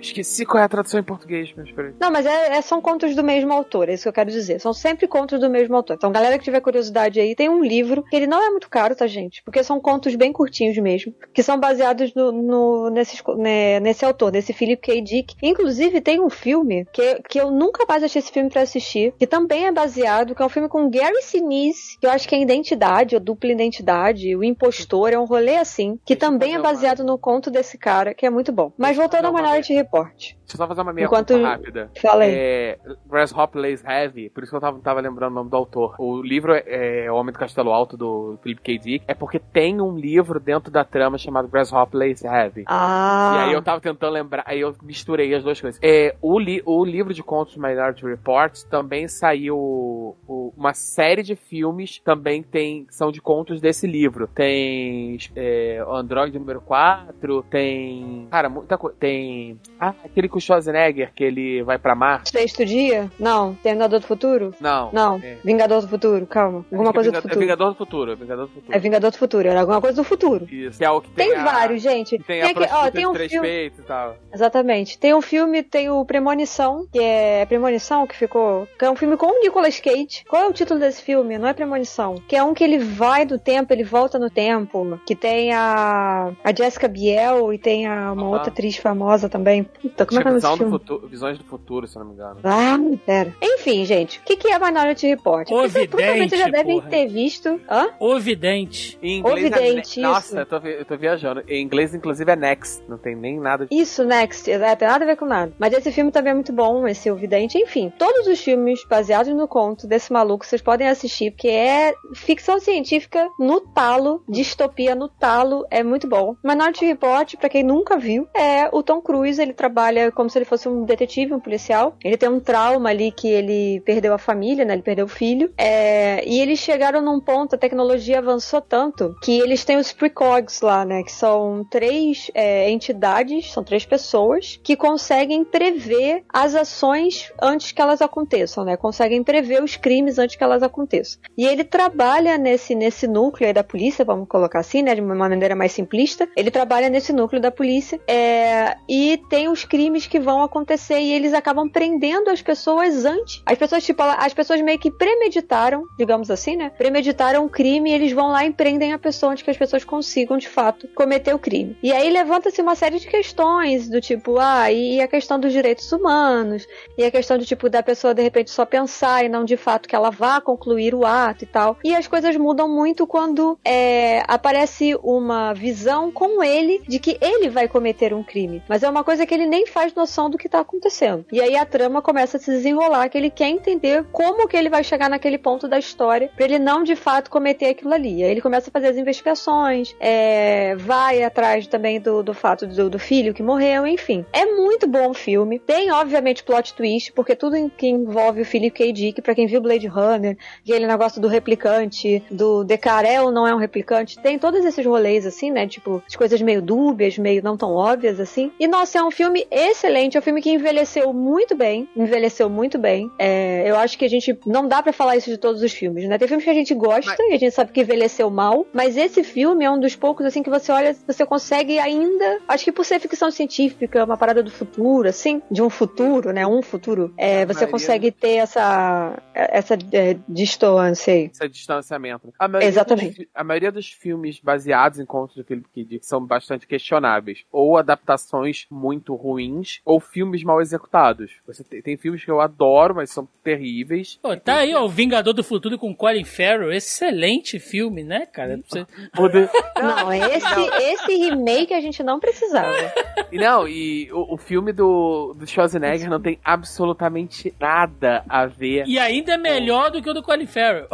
Esqueci qual é a tradução em português, mas peraí. Não, mas é, é- são contos do mesmo autor, é isso que eu quero dizer. São sempre contos do mesmo autor. Então, galera que tiver curiosidade aí, tem um livro, que ele não é muito caro, tá, gente? Porque são contos bem curtinhos mesmo, que são baseados no, no- nesses né, nesse autor, nesse Philip K. Dick. Inclusive, tem um filme que, que eu nunca mais achei esse filme pra assistir, que também é baseado, que é um filme com Gary Sinise, que eu acho que é Identidade, ou Dupla Identidade, O Impostor, é um rolê assim, que Deixa também é uma- baseado no conto desse cara, que é muito bom. Mas voltando ao Minority Report. Deixa eu só fazer uma meia Enquanto- rápida. Fala aí. É, Grasshopper Lays Heavy, por isso que eu tava, tava lembrando o nome do autor. O livro é, é O Homem do Castelo Alto, do Philip K. Dick. É porque tem um livro dentro da trama chamado Grasshopper Lays Heavy. Ah. E aí eu tava tentando lembrar, aí eu misturei as duas coisas. É, o, li, o livro de contos Minority Report também saiu o- uma série de filmes também tem são de contos desse livro. Tem é, o Android número 4, tem. Cara, muita coisa. Tem. Ah, aquele com o Schwarzenegger que ele vai pra Marte. Sexto dia? Não. Terminador do Futuro? Não. Não. É. Vingador do Futuro, calma. Alguma que é coisa do Vingador- futuro. É Vingador do Futuro. é Vingador do Futuro. É Vingador do Futuro, era alguma coisa do futuro. Isso. Que é o que tem, Tem a- vários, gente. Tem, Tem, a aqui, ó, tem um três filme. peitos e tal. Exatamente. Tem um filme, tem o Premonição, que é Premonição, que ficou. Que é um filme com o Nicolas Cage. Qual é o título desse filme, não é Premonição. Que é um que ele vai do tempo, ele volta no tempo. Que tem a, a Jessica Biel e tem a, uma Aham. outra atriz famosa também. Puta, como é que é Visão do futuro, Visões do Futuro, se eu não me engano. Ah, pera. Enfim, gente, o que, que é Minority Report? O Vocês provavelmente já devem porra. ter visto. Hã? O vidente. Em inglês é Ovidente, Nossa, isso. eu tô, eu tô viajando. Em inglês, inclusive, é Next. Não tem nem nada de. Isso, Next. É, tem nada a ver com nada. Mas esse filme também é muito bom, esse O Vidente. Enfim, todos os filmes baseados no conto desse maluco vocês podem assistir, porque é ficção científica no talo, distopia no talo, é muito bom. Minority Report, pra quem nunca viu, é o Tom Cruise, ele trabalha como se ele fosse um detetive, um policial. Ele tem um trauma ali que ele perdeu a família, né? Ele perdeu o filho. É, e eles chegaram num ponto, a tecnologia avançou tanto, que eles têm os precogs lá, né? Que são três é, entidades, são três pessoas, que conseguem prever as ações antes que elas aconteçam, né? Conseguem prever os crimes antes que elas aconteçam. E ele trabalha nesse, nesse núcleo da polícia, vamos colocar assim, né? De uma maneira mais simplista. Ele trabalha nesse núcleo da polícia é, e tem os crimes que vão acontecer e eles acabam prendendo as pessoas antes. As pessoas, tipo, as pessoas meio que premeditaram, digamos assim, né? Premeditaram o crime e eles vão lá e prendem a pessoa antes que as pessoas consigam, de fato, cometer o crime. E aí levanta-se uma série de questões do tipo, ah, e a questão dos direitos humanos, e a questão do tipo da pessoa de repente só pensar e não de fato que ela vá concluir o ato e tal. E as coisas mudam muito quando é, aparece uma visão com ele de que ele vai cometer um crime. Mas é uma coisa que ele nem faz noção do que tá acontecendo. E aí a trama começa a se desenrolar, que ele quer entender como que ele vai chegar naquele ponto da história pra ele não de fato cometer aquilo ali. Aí ele começa a fazer as investigações, é, vai atrás também do, do fato do, do filho que morreu, enfim. É muito bom o filme. Tem, obviamente, plot twist, porque tudo que envolve o Philip K. Dick, pra quem viu Blade Runner, aquele negócio do replicante, do Decarel não é um replicante, tem todos esses rolês, assim, né? Tipo, as coisas meio dúbias, meio não tão óbvias, assim. E, nossa, é um filme excelente, é um filme que envelheceu muito bem, envelheceu muito bem. É, eu acho que a gente, não dá pra falar isso de todos os filmes, né? Tem filmes que a gente gosta e a gente sabe que envelheceu mal, mas esse filme é um dos poucos, assim, que você olha, você consegue ainda, acho que por ser ficção científica, uma parada do futuro, assim, de um futuro, né? Um futuro, é, você maioria- consegue ter essa, essa é, distância aí. Esse distanciamento. A maioria Exatamente. Dos, a maioria dos filmes baseados em contos do Philip K. Dick são bastante questionáveis. Ou adaptações muito ruins, ou filmes mal executados. Você tem, tem filmes que eu adoro, mas são terríveis. Pô, tá aí, ó, o Vingador do Futuro com Colin Farrell. Excelente filme, né, cara? Você- Não, esse, esse remake a gente não precisava. Não, e o, o filme do, do Schwarzenegger não tem absolutamente nada a ver. E ainda é melhor do que o do Colin Farrell.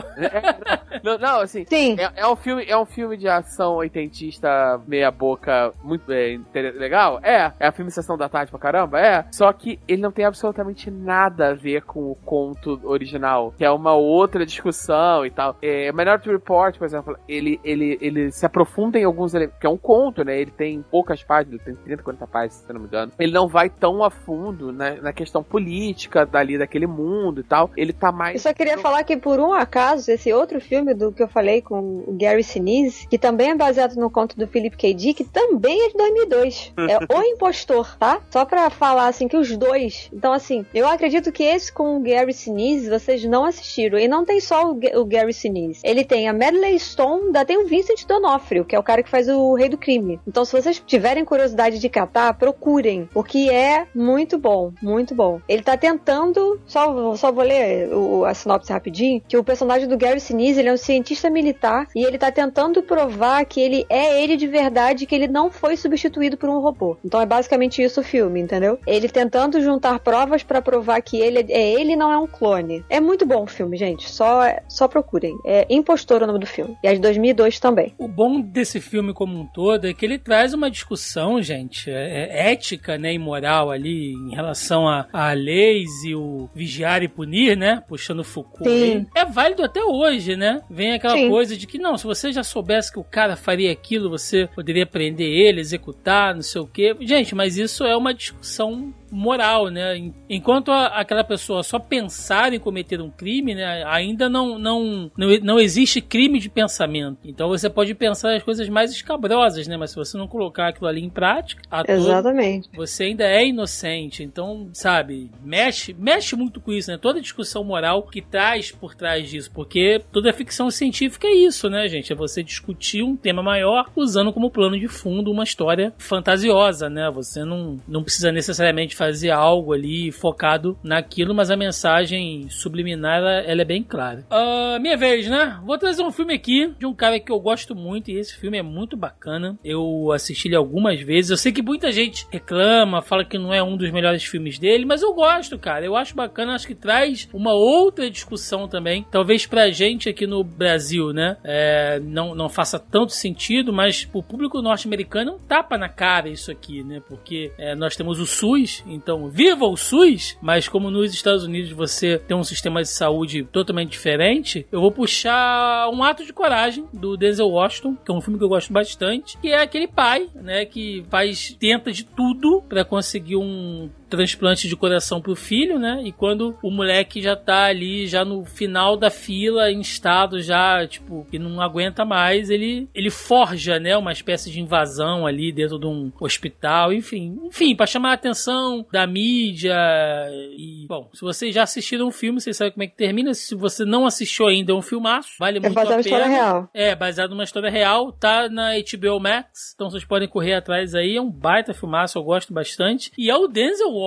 Não, não, assim, Sim. É, é um filme, é um filme de ação oitentista, meia boca, muito é, legal? É. É um filme Sessão da Tarde pra caramba? É. Só que ele não tem absolutamente nada a ver com o conto original, que é uma outra discussão e tal. É, Minority Report, por exemplo, ele, ele, ele se aprofunda em alguns elementos, que é um conto, né? Ele tem poucas páginas, ele tem 30, 40 páginas, se não me engano. Ele não vai tão a fundo na, na questão política dali daquele mundo e tal. Ele tá mais... Eu só queria falar que, por um acaso, esse outro filme do que eu falei com o Gary Sinise, que também é baseado no conto do Philip K. Dick, também é de 2002. É O Impostor, tá? Só pra falar, assim, que os dois... Então, assim, eu acredito que esse com o Gary Sinise vocês não assistiram. E não tem só o, o Gary Sinise. Ele tem a Medley Stone, ainda tem o Vincent D'Onofrio, que é o cara que faz o Rei do Crime. Então, se vocês tiverem curiosidade de catar, procurem, porque é muito bom, muito bom. Ele tá tentando, só, só vou ler o- a sinopse rapidinho, que o personagem do Gary Sinise, ele é um cientista militar e ele tá tentando provar que ele é ele de verdade, que ele não foi substituído por um robô. Então é basicamente isso o filme, entendeu? Ele tentando juntar provas pra provar que ele é ele não é um clone. É muito bom o filme, gente. Só, só procurem. É Impostor o nome do filme. E é de 2002 também. O bom desse filme como um todo é que ele traz uma discussão, gente, é- é ética, né, e moral ali em relação a, a leis e o vigiar e punir, né, puxando Foucault. Sim. É válido até hoje, né? Vem aquela Sim. coisa de que não, se você já soubesse que o cara faria aquilo, você poderia prender ele, executar, não sei o quê. Gente, mas isso é uma discussão moral, né? Enquanto a- aquela pessoa só pensar em cometer um crime, né? Ainda não, não, não, não existe crime de pensamento. Então você pode pensar as coisas mais escabrosas, né? Mas se você não colocar aquilo ali em prática, a todo- Exatamente. você ainda é inocente. Então, sabe, mexe, mexe muito com isso, né? Toda discussão moral que traz por trás disso. Porque toda ficção científica é isso, né, gente? É você discutir um tema maior usando como plano de fundo uma história fantasiosa, né? Você não, não precisa necessariamente fazer algo ali focado naquilo, mas a mensagem subliminar ela, ela é bem clara. Ah, minha vez, né? Vou trazer um filme aqui de um cara que eu gosto muito e esse filme é muito bacana. Eu assisti ele algumas vezes. Eu sei que muita gente reclama, fala que não é um dos melhores filmes dele, mas eu gosto, cara. Eu acho bacana, acho que traz uma outra discussão também. Talvez pra gente aqui no Brasil, né? é, não, não faça tanto sentido, mas pro público norte-americano é um tapa na cara isso aqui, né? Porque é, nós temos o SUS, então viva o SUS, mas como nos Estados Unidos você tem um sistema de saúde totalmente diferente, eu vou puxar um ato de coragem do Denzel Washington, que é um filme que eu gosto bastante, que é aquele pai, né, que faz tenta de tudo pra conseguir um transplante de coração pro filho, né? E quando o moleque já tá ali, já no final da fila, em estado já, tipo, que não aguenta mais, ele, ele forja, né? Uma espécie de invasão ali dentro de um hospital, enfim. Enfim, pra chamar a atenção da mídia e... Bom, se vocês já assistiram o filme, vocês sabem como é que termina. Se você não assistiu ainda, é um filmaço. Vale É muito baseado a na história pena. real. É, baseado numa história real, tá na HBO Max, então vocês podem correr atrás aí, é um baita filmaço, eu gosto bastante. E é o Denzel Washington,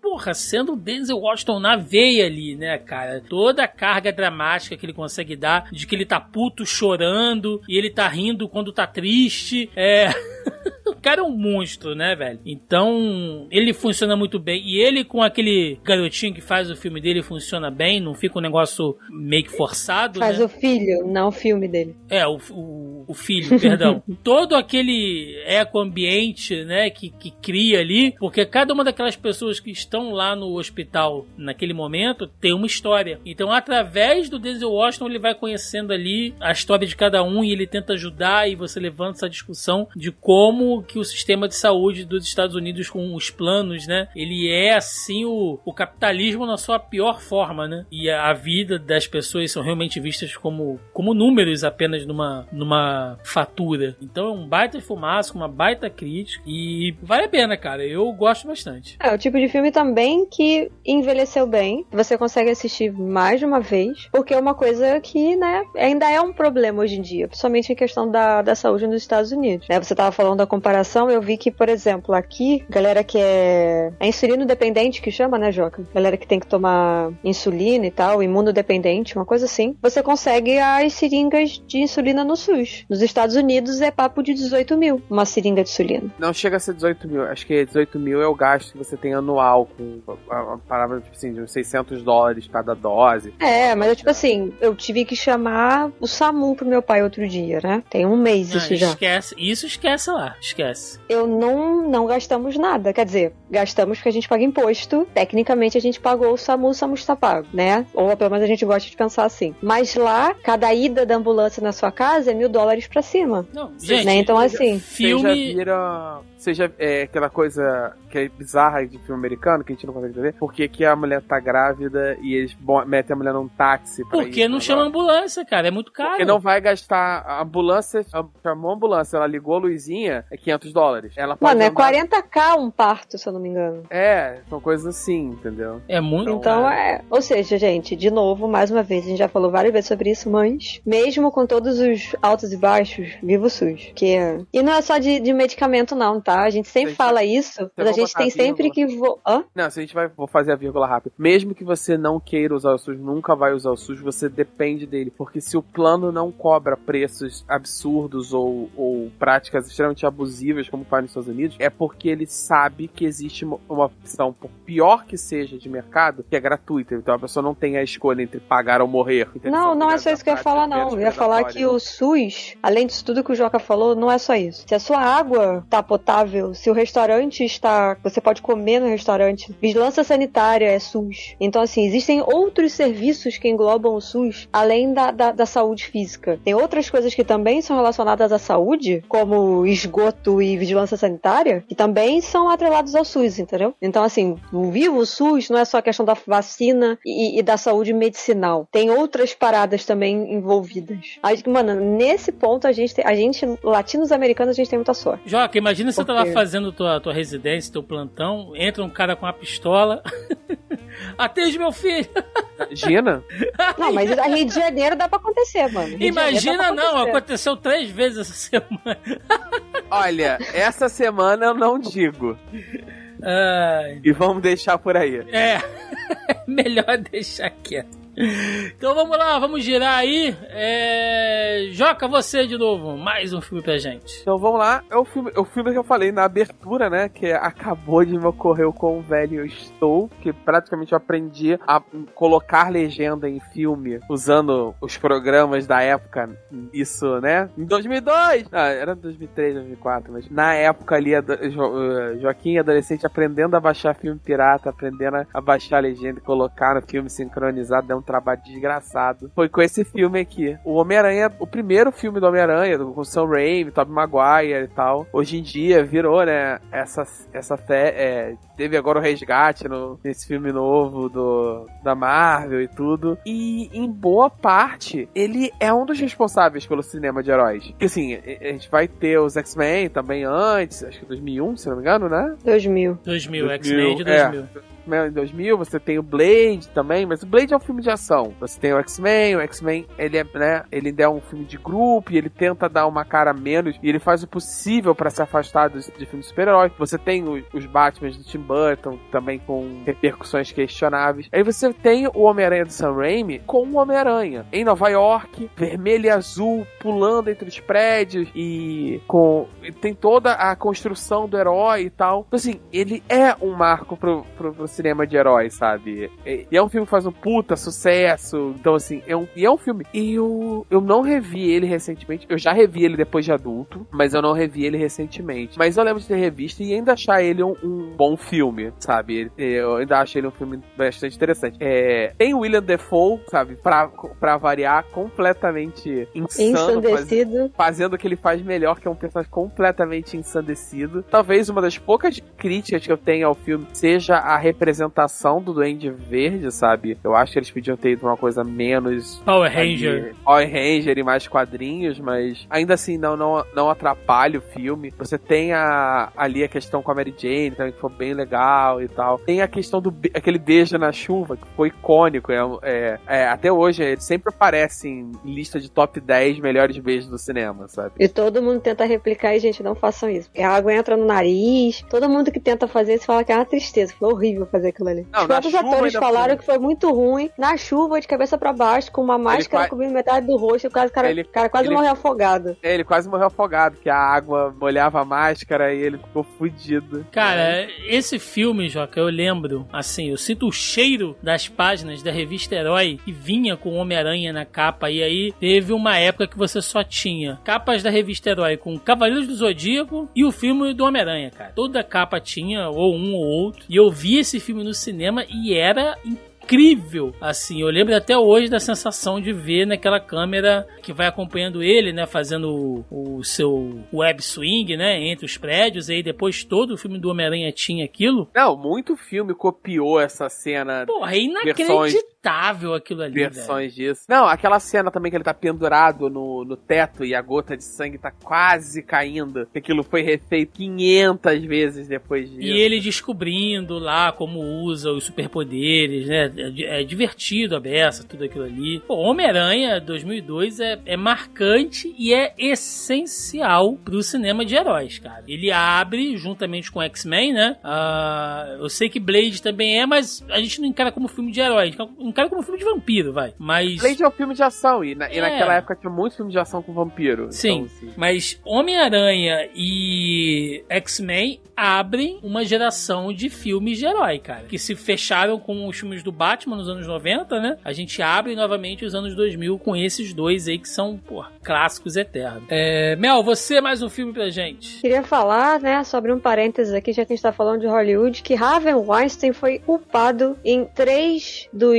porra, sendo o Denzel Washington na veia ali, né, cara? Toda a carga dramática que ele consegue dar, de que ele tá puto chorando, e ele tá rindo quando tá triste, é... O cara é um monstro, né, velho? Então, ele funciona muito bem. E ele, com aquele garotinho que faz o filme dele, funciona bem. Não fica um negócio meio que forçado, Faz né? o filho, não o filme dele. É, o, o, o filho, perdão. Todo aquele eco-ambiente, né, que, que cria ali, porque cada uma daquelas pessoas que estão lá no hospital naquele momento tem uma história. Então, através do Denzel Washington, ele vai conhecendo ali a história de cada um e ele tenta ajudar e você levanta essa discussão de como que o sistema de saúde dos Estados Unidos com os planos, né, ele é assim o, o capitalismo na sua pior forma, né? E a, a vida das pessoas são realmente vistas como, como números apenas numa, numa fatura. Então é um baita fumaça, uma baita crítica e vale a pena, cara. Eu gosto bastante. É, o tipo de filme também que envelheceu bem. Você consegue assistir mais de uma vez. Porque é uma coisa que, né, ainda é um problema hoje em dia. Principalmente em questão da, da saúde nos Estados Unidos. Né, você tava falando da comparação, eu vi que, por exemplo, aqui, galera que é, é insulino dependente, que chama, né, Joca? Galera que tem que tomar insulina e tal, imunodependente, uma coisa assim. Você consegue as seringas de insulina no SUS. Nos Estados Unidos é papo de 18 mil, uma seringa de insulina. Não chega a ser 18 mil. Acho que 18 mil é o gasto que você tem anual com a, palavra tipo assim, de uns 600 dólares cada dose. É, mas eu, tipo assim, eu tive que chamar o SAMU pro meu pai outro dia, né? Tem um mês Ah, isso já. esquece, isso esquece lá, esquece. Eu não, não gastamos nada. Quer dizer, gastamos porque a gente paga imposto. Tecnicamente a gente pagou o SAMU, o SAMU está pago, né? Ou pelo menos a gente gosta de pensar assim. Mas lá, cada ida da ambulância na sua casa é mil dólares pra cima. Não, Você- gente, né? Então assim. Você já filme vira. Seja é, aquela coisa que é bizarra de filme americano, que a gente não consegue entender. Porque aqui a mulher tá grávida e eles metem a mulher num táxi. pra Por que ir não pra chama lá. ambulância, cara? É muito caro. Porque não vai gastar. A ambulância. a- Chamou a ambulância, ela ligou a luzinha, é 500 dólares. Ela Mano, é andar- 40k um parto, se eu não me engano. É, são coisas assim, entendeu? É muito Então caro. é. Ou seja, gente, de novo, mais uma vez, a gente já falou várias vezes sobre isso, mas mesmo com todos os altos e baixos, viva o SUS. Que é... E não é só de, de medicamento, não, tá? A gente sempre Gente, fala isso, mas a gente tem a sempre que. Vo... Hã? Não, se a gente vai vou fazer a vírgula rápido. Mesmo que você não queira usar o SUS, nunca vai usar o SUS, você depende dele. Porque se o plano não cobra preços absurdos ou, ou práticas extremamente abusivas, como faz nos Estados Unidos, é porque ele sabe que existe uma- uma opção, por pior que seja de mercado, que é gratuita. Então a pessoa não tem a escolha entre pagar ou morrer. Não, não é só isso que eu ia falar, não. Eu ia falar que o SUS, além disso tudo que o Joca falou, não é só isso. Se a sua água tá potável, se o restaurante está. Você pode comer no restaurante. Vigilância sanitária é SUS. Então, assim, existem outros serviços que englobam o SUS além da, da, da saúde física. Tem outras coisas que também são relacionadas à saúde, como esgoto e vigilância sanitária, que também são atrelados ao SUS, entendeu? Então, assim, o vivo SUS não é só a questão da vacina e, e da saúde medicinal. Tem outras paradas também envolvidas. Aí, mano, nesse ponto a gente, tem- a gente latinos americanos, a gente tem muita sorte. Joca, imagina você Por tá lá fazendo tua, tua residência, teu plantão, entra um cara com uma pistola. Atende meu filho! Imagina? Não, mas a Rio de Janeiro dá pra acontecer, mano. Rio Imagina não, acontecer. aconteceu três vezes essa semana. Olha, essa semana eu não digo. Ai, E vamos deixar por aí. é, melhor deixar quieto. Então vamos lá, vamos girar aí. É... Joca, você de novo, mais um filme pra gente. Então vamos lá, é o filme, é o filme que eu falei na abertura, né? Que acabou de me ocorrer o velho eu estou, que praticamente eu aprendi a colocar legenda em filme usando os programas da época. Isso, né? Em 2002! Ah, era 2003, 2004, mas na época ali, Jo- eh, Joaquim, adolescente, aprendendo a baixar filme pirata, aprendendo a baixar legenda e colocar no filme sincronizado, deu um trabalho desgraçado. Foi com esse filme aqui. O Homem-Aranha, o primeiro filme do Homem-Aranha, do- com o Sam Raimi, Tobey Maguire e tal. Hoje em dia virou, né, essa, essa fé, é, teve agora o resgate no, nesse filme novo do, da Marvel e tudo. E em boa parte, ele é um dos responsáveis pelo cinema de heróis. Porque assim, a a gente vai ter os X-Men também antes, acho que 2001, se não me engano, né? 2000. 2000, 2000, X-Men de é. 2000. X-Men em 2000, você tem o Blade também, mas o Blade é um filme de ação. Você tem o X-Men, o X-Men, ele é, né, ele é um filme de grupo e ele tenta dar uma cara menos e ele faz o possível pra se afastar dos, de filmes de super-herói. Você tem o- os Batman do Tim Burton também com repercussões questionáveis. Aí você tem o Homem-Aranha do Sam Raimi com o Homem-Aranha em Nova York, vermelho e azul, pulando entre os prédios e com tem toda a construção do herói e tal. Então, assim, ele é um marco pro, pro, pro cinema de heróis, sabe? E, e é um filme que faz um puta sucesso. Então, assim, é um, e é um filme. E eu, eu não revi ele recentemente. Eu já revi ele depois de adulto, mas eu não revi ele recentemente. Mas eu lembro de ter revisto e ainda achar ele um, um bom filme, sabe? Eu ainda acho ele um filme bastante interessante. É, tem o William Defoe, sabe? Pra, pra variar, completamente insano. faz- Ensandecido. fazendo o que ele faz melhor, que é um personagem completamente ensandecido. Talvez uma das poucas críticas que eu tenho ao filme seja a representação do Duende Verde, sabe? Eu acho que eles podiam ter ido uma coisa menos Power Ranger. ali, Power Ranger e mais quadrinhos, mas ainda assim não, não, não atrapalha o filme. Você tem a, ali a questão com a Mary Jane também, que foi bem legal e tal. Tem a questão do aquele beijo na chuva, que foi icônico. É, é- é, até hoje, ele sempre aparece em lista de top 10 melhores beijos do cinema, sabe? E todo mundo tenta replicar e, gente, não façam isso. Porque a água entra no nariz. Todo mundo que tenta fazer isso fala que é uma tristeza. Foi horrível fazer aquilo ali. Não, Os próprios atores falaram foi. que foi muito ruim. Na chuva, de cabeça pra baixo, com uma máscara fa- cobrindo metade do rosto. E o cara, cara, Ele- cara quase ele- morreu afogado. É, ele quase morreu afogado, que a água molhava a máscara e ele ficou fudido. Cara, esse filme, Joca, eu lembro, assim, eu sinto o cheiro das páginas da revista Herói que vinha com o Homem-Aranha na capa. E aí teve uma época que você só tinha capas da revista Herói com Cavaleiros do Zodíaco e o filme do Homem-Aranha, cara. Toda capa tinha, ou um ou outro. E eu vi esse filme no cinema e era incrível, assim, eu lembro até hoje da sensação de ver naquela câmera que vai acompanhando ele, né, fazendo o, o seu web swing, né, entre os prédios, e aí depois todo o filme do Homem-Aranha tinha aquilo. Não, muito filme copiou essa cena, Porra, é inacreditável aquilo ali, velho. versões disso. Não, aquela cena também que ele tá pendurado no, no teto e a gota de sangue tá quase caindo. Que aquilo foi refeito 500 vezes depois disso. E ele descobrindo lá como usa os superpoderes, né? É, é divertido a beça, tudo aquilo ali. Homem-Aranha 2002 é, é marcante e é essencial pro cinema de heróis, cara. Ele abre juntamente com X-Men, né? Ah, eu sei que Blade também é, mas a gente não encara como filme de herói, a gente encara como filme de vampiro, vai. Mas. Blade é um filme de ação, e, na- e É. naquela época tinha muito filme de ação com vampiro. Sim, Então, assim, mas Homem-Aranha e X-Men abrem uma geração de filmes de herói, cara. Que se fecharam com os filmes do Batman nos anos 90, né? A gente abre novamente os anos 2000 com esses dois aí que são, pô, clássicos eternos. É, Mel, você mais um filme pra gente. Queria falar, né, sobre um parênteses aqui, já que a gente tá falando de Hollywood, que Harvey Weinstein foi culpado em três dos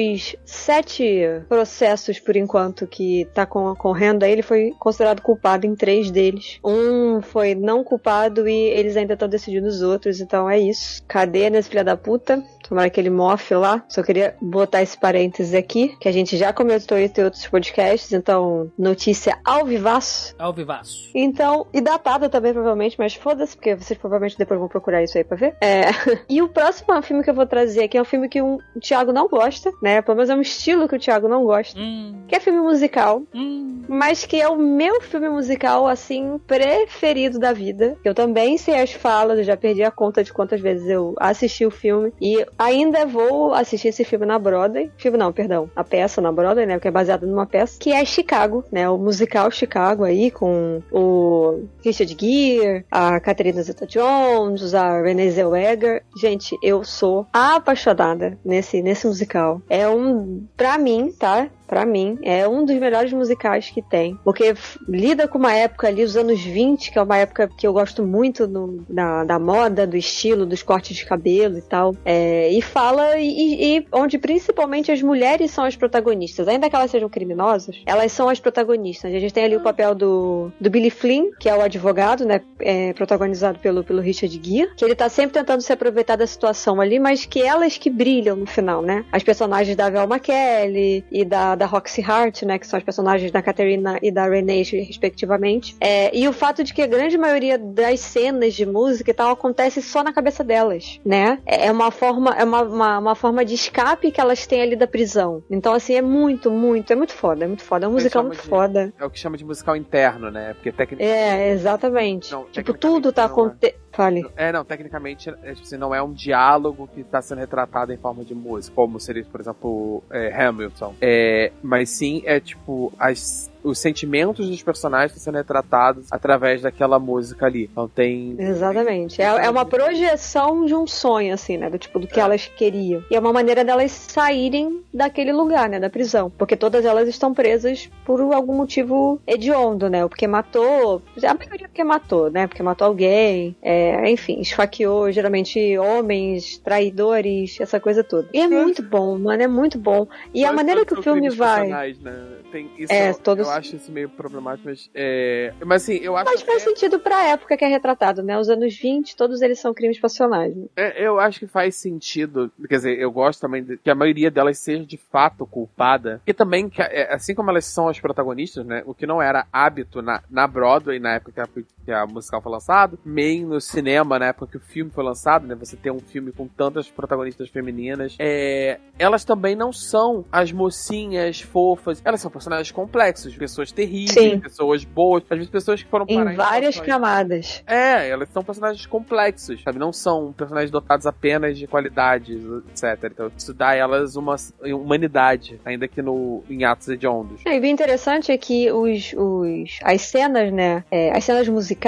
sete processos, por enquanto, que tá concorrendo aí. Ele foi considerado culpado em três deles. Um foi não culpado e eles ainda estão decidindo os outros, então é isso. Cadê nesse filho da puta? Tomara que ele mofe lá. Só queria botar esse parênteses aqui, que a gente já comentou isso em outros podcasts, então notícia ao vivaço. Ao vivaço. Então, e datada também, provavelmente, mas foda-se, porque vocês provavelmente depois vão procurar isso aí pra ver. É. E o próximo filme que eu vou trazer aqui é um filme que o Thiago não gosta, né? Pelo menos é um estilo que o Thiago não gosta. Hum, Que é filme musical, hum. mas que é o meu filme musical, assim, preferido da vida. Eu também sei as falas, eu já perdi a conta de quantas vezes eu assisti o filme. E ainda vou assistir esse filme na Broadway. Filme não, perdão. A peça na Broadway, né? Porque é baseada numa peça. Que é Chicago, né? O musical Chicago aí, com o Richard Gere, a Catherine Zeta-Jones, a Renée Zellweger. Gente, eu sou apaixonada nesse, nesse musical. É um, pra mim, tá? Pra mim, é um dos melhores musicais que tem. Porque lida com uma época ali, os anos 20, que é uma época que eu gosto muito no- da, da moda, do estilo, dos cortes de cabelo e tal. É, e fala, e, e onde principalmente as mulheres são as protagonistas. Ainda que elas sejam criminosas, elas são as protagonistas. A gente tem ali o papel do, do Billy Flynn, que é o advogado, né? é, protagonizado pelo, pelo Richard Gere, que ele tá sempre tentando se aproveitar da situação ali, mas que elas que brilham no final, né? As personagens da Velma Kelly e da, da Roxy Hart, né? Que são as personagens da Caterina e da Renee, respectivamente. É, e o fato de que a grande maioria das cenas de música e tal acontece só na cabeça delas, né? É é uma forma, é uma, uma, uma forma de escape que elas têm ali da prisão. Então, assim, é muito, muito, é muito foda, é muito foda. É um musical muito de- foda. É o que chama de musical interno, né? Porque. É, exatamente. Não, tipo, tudo tá é. acontecendo. Fale. É, não, tecnicamente, é, tipo assim, não é um diálogo que está sendo retratado em forma de música, como seria, por exemplo, é, Hamilton. É, mas sim, é tipo, as, os sentimentos dos personagens estão sendo retratados através daquela música ali. Então tem. Exatamente. É, é uma projeção de um sonho, assim, né? Do tipo, do que elas queriam. E é uma maneira delas saírem daquele lugar, né? Da prisão. Porque todas elas estão presas por algum motivo hediondo, né? Ou porque matou. A maioria porque matou, né? Porque matou alguém. É, enfim, esfaqueou geralmente homens, traidores, essa coisa toda. E é muito bom, mano. É muito bom. E a maneira que o filme vai. Né? Tem, isso É, eu, todos- eu acho isso meio problemático, mas. É, mas assim, eu acho Mas faz até- sentido pra época que é retratado, né? Os anos 20, todos eles são crimes passionais. né? É, eu acho que faz sentido. Quer dizer, eu gosto também de, que a maioria delas seja de fato culpada. E também, que, é, assim como elas são as protagonistas, né? O que não era hábito na, na Broadway, na época que a, que a musical foi lançado, nem no cinema, na época que o filme foi lançado, né? Você tem um filme com tantas protagonistas femininas. É, elas também não são as mocinhas fofas. Elas são personagens complexos, pessoas terríveis, Sim. pessoas boas, às vezes pessoas que foram parar Em várias situações- camadas. é, elas são personagens complexos, sabe? Não são personagens dotados apenas de qualidades, etc. Então, isso dá a elas uma humanidade, ainda que no, em atos hediondos. É, E bem interessante é que os, os, as cenas, né? é, as cenas musicais,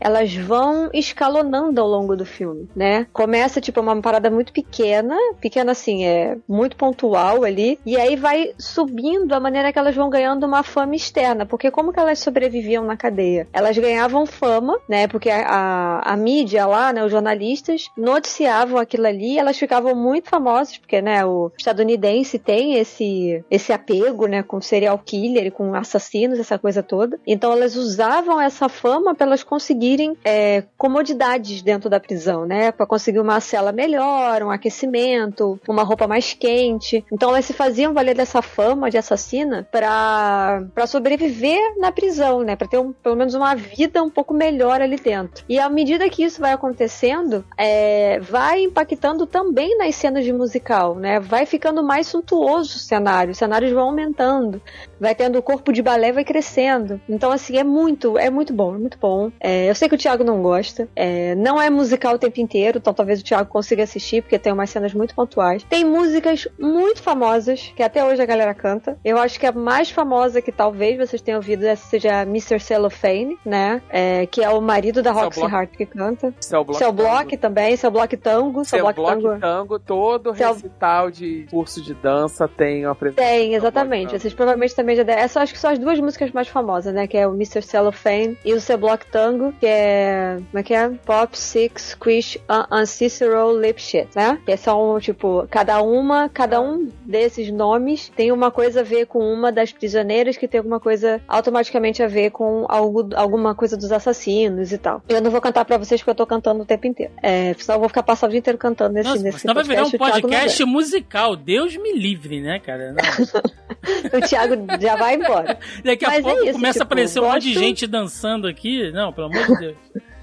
elas vão escalonando ao longo do filme, né? Começa, tipo, uma parada muito pequena, pequena assim, é muito pontual ali, e aí vai subindo a maneira que elas vão ganhando uma fama externa, porque como que elas sobreviviam na cadeia? Elas ganhavam fama, né? Porque a, a, a mídia lá, né? Os jornalistas noticiavam aquilo ali, elas ficavam muito famosas, porque, né? O estadunidense tem esse, esse apego, né? Com serial killer, e com assassinos, essa coisa toda. Então elas usavam essa fama para elas conseguirem é, comodidades dentro da prisão, né? Para conseguir uma cela melhor, um aquecimento, uma roupa mais quente. Então elas se faziam valer dessa fama de assassina para sobreviver na prisão, né? Para ter um, pelo menos uma vida um pouco melhor ali dentro. E à medida que isso vai acontecendo, é, vai impactando também nas cenas de musical, né? Vai ficando mais suntuoso o cenário, os cenários vão aumentando, vai tendo o corpo de balé vai crescendo. Então assim é muito, é muito bom, é muito bom. É, eu sei que o Thiago não gosta, é, não é musical o tempo inteiro, então talvez o Thiago consiga assistir porque tem umas cenas muito pontuais. Tem músicas muito famosas que até hoje a galera canta. Eu acho que a mais famosa que talvez vocês tenham ouvido essa seja Mr. Cellophane, né? É, que é o marido da Roxy. Hart que canta. Cell Block Seu Block também, Seu Block Tango, Seu Cell Block Block Tango. Todo Cell- recital de curso de dança tem uma apresentação. Tem, exatamente. Vocês provavelmente também já devem. Essa acho que são as duas músicas mais famosas, né? Que é o Mr. Cellophane e o Seu Block Tango, que é. Como é que é? Pop, Six, Squish, Un- Uncicero, Lip Shit, né? Que são, tipo, cada uma, cada um desses nomes tem uma coisa a ver com uma das prisioneiras que tem alguma coisa automaticamente a ver com algo, alguma coisa dos assassinos e tal. Eu não vou cantar pra vocês porque eu tô cantando o tempo inteiro. É, senão eu vou ficar passando o dia inteiro cantando nesse, Nossa, nesse senão vai virar um podcast musical. Deus me livre, né, cara? O Thiago já vai embora. Daqui a Mas é pouco isso, começa a tipo, aparecer um monte de gente dançando aqui. Não, pelo amor de Deus.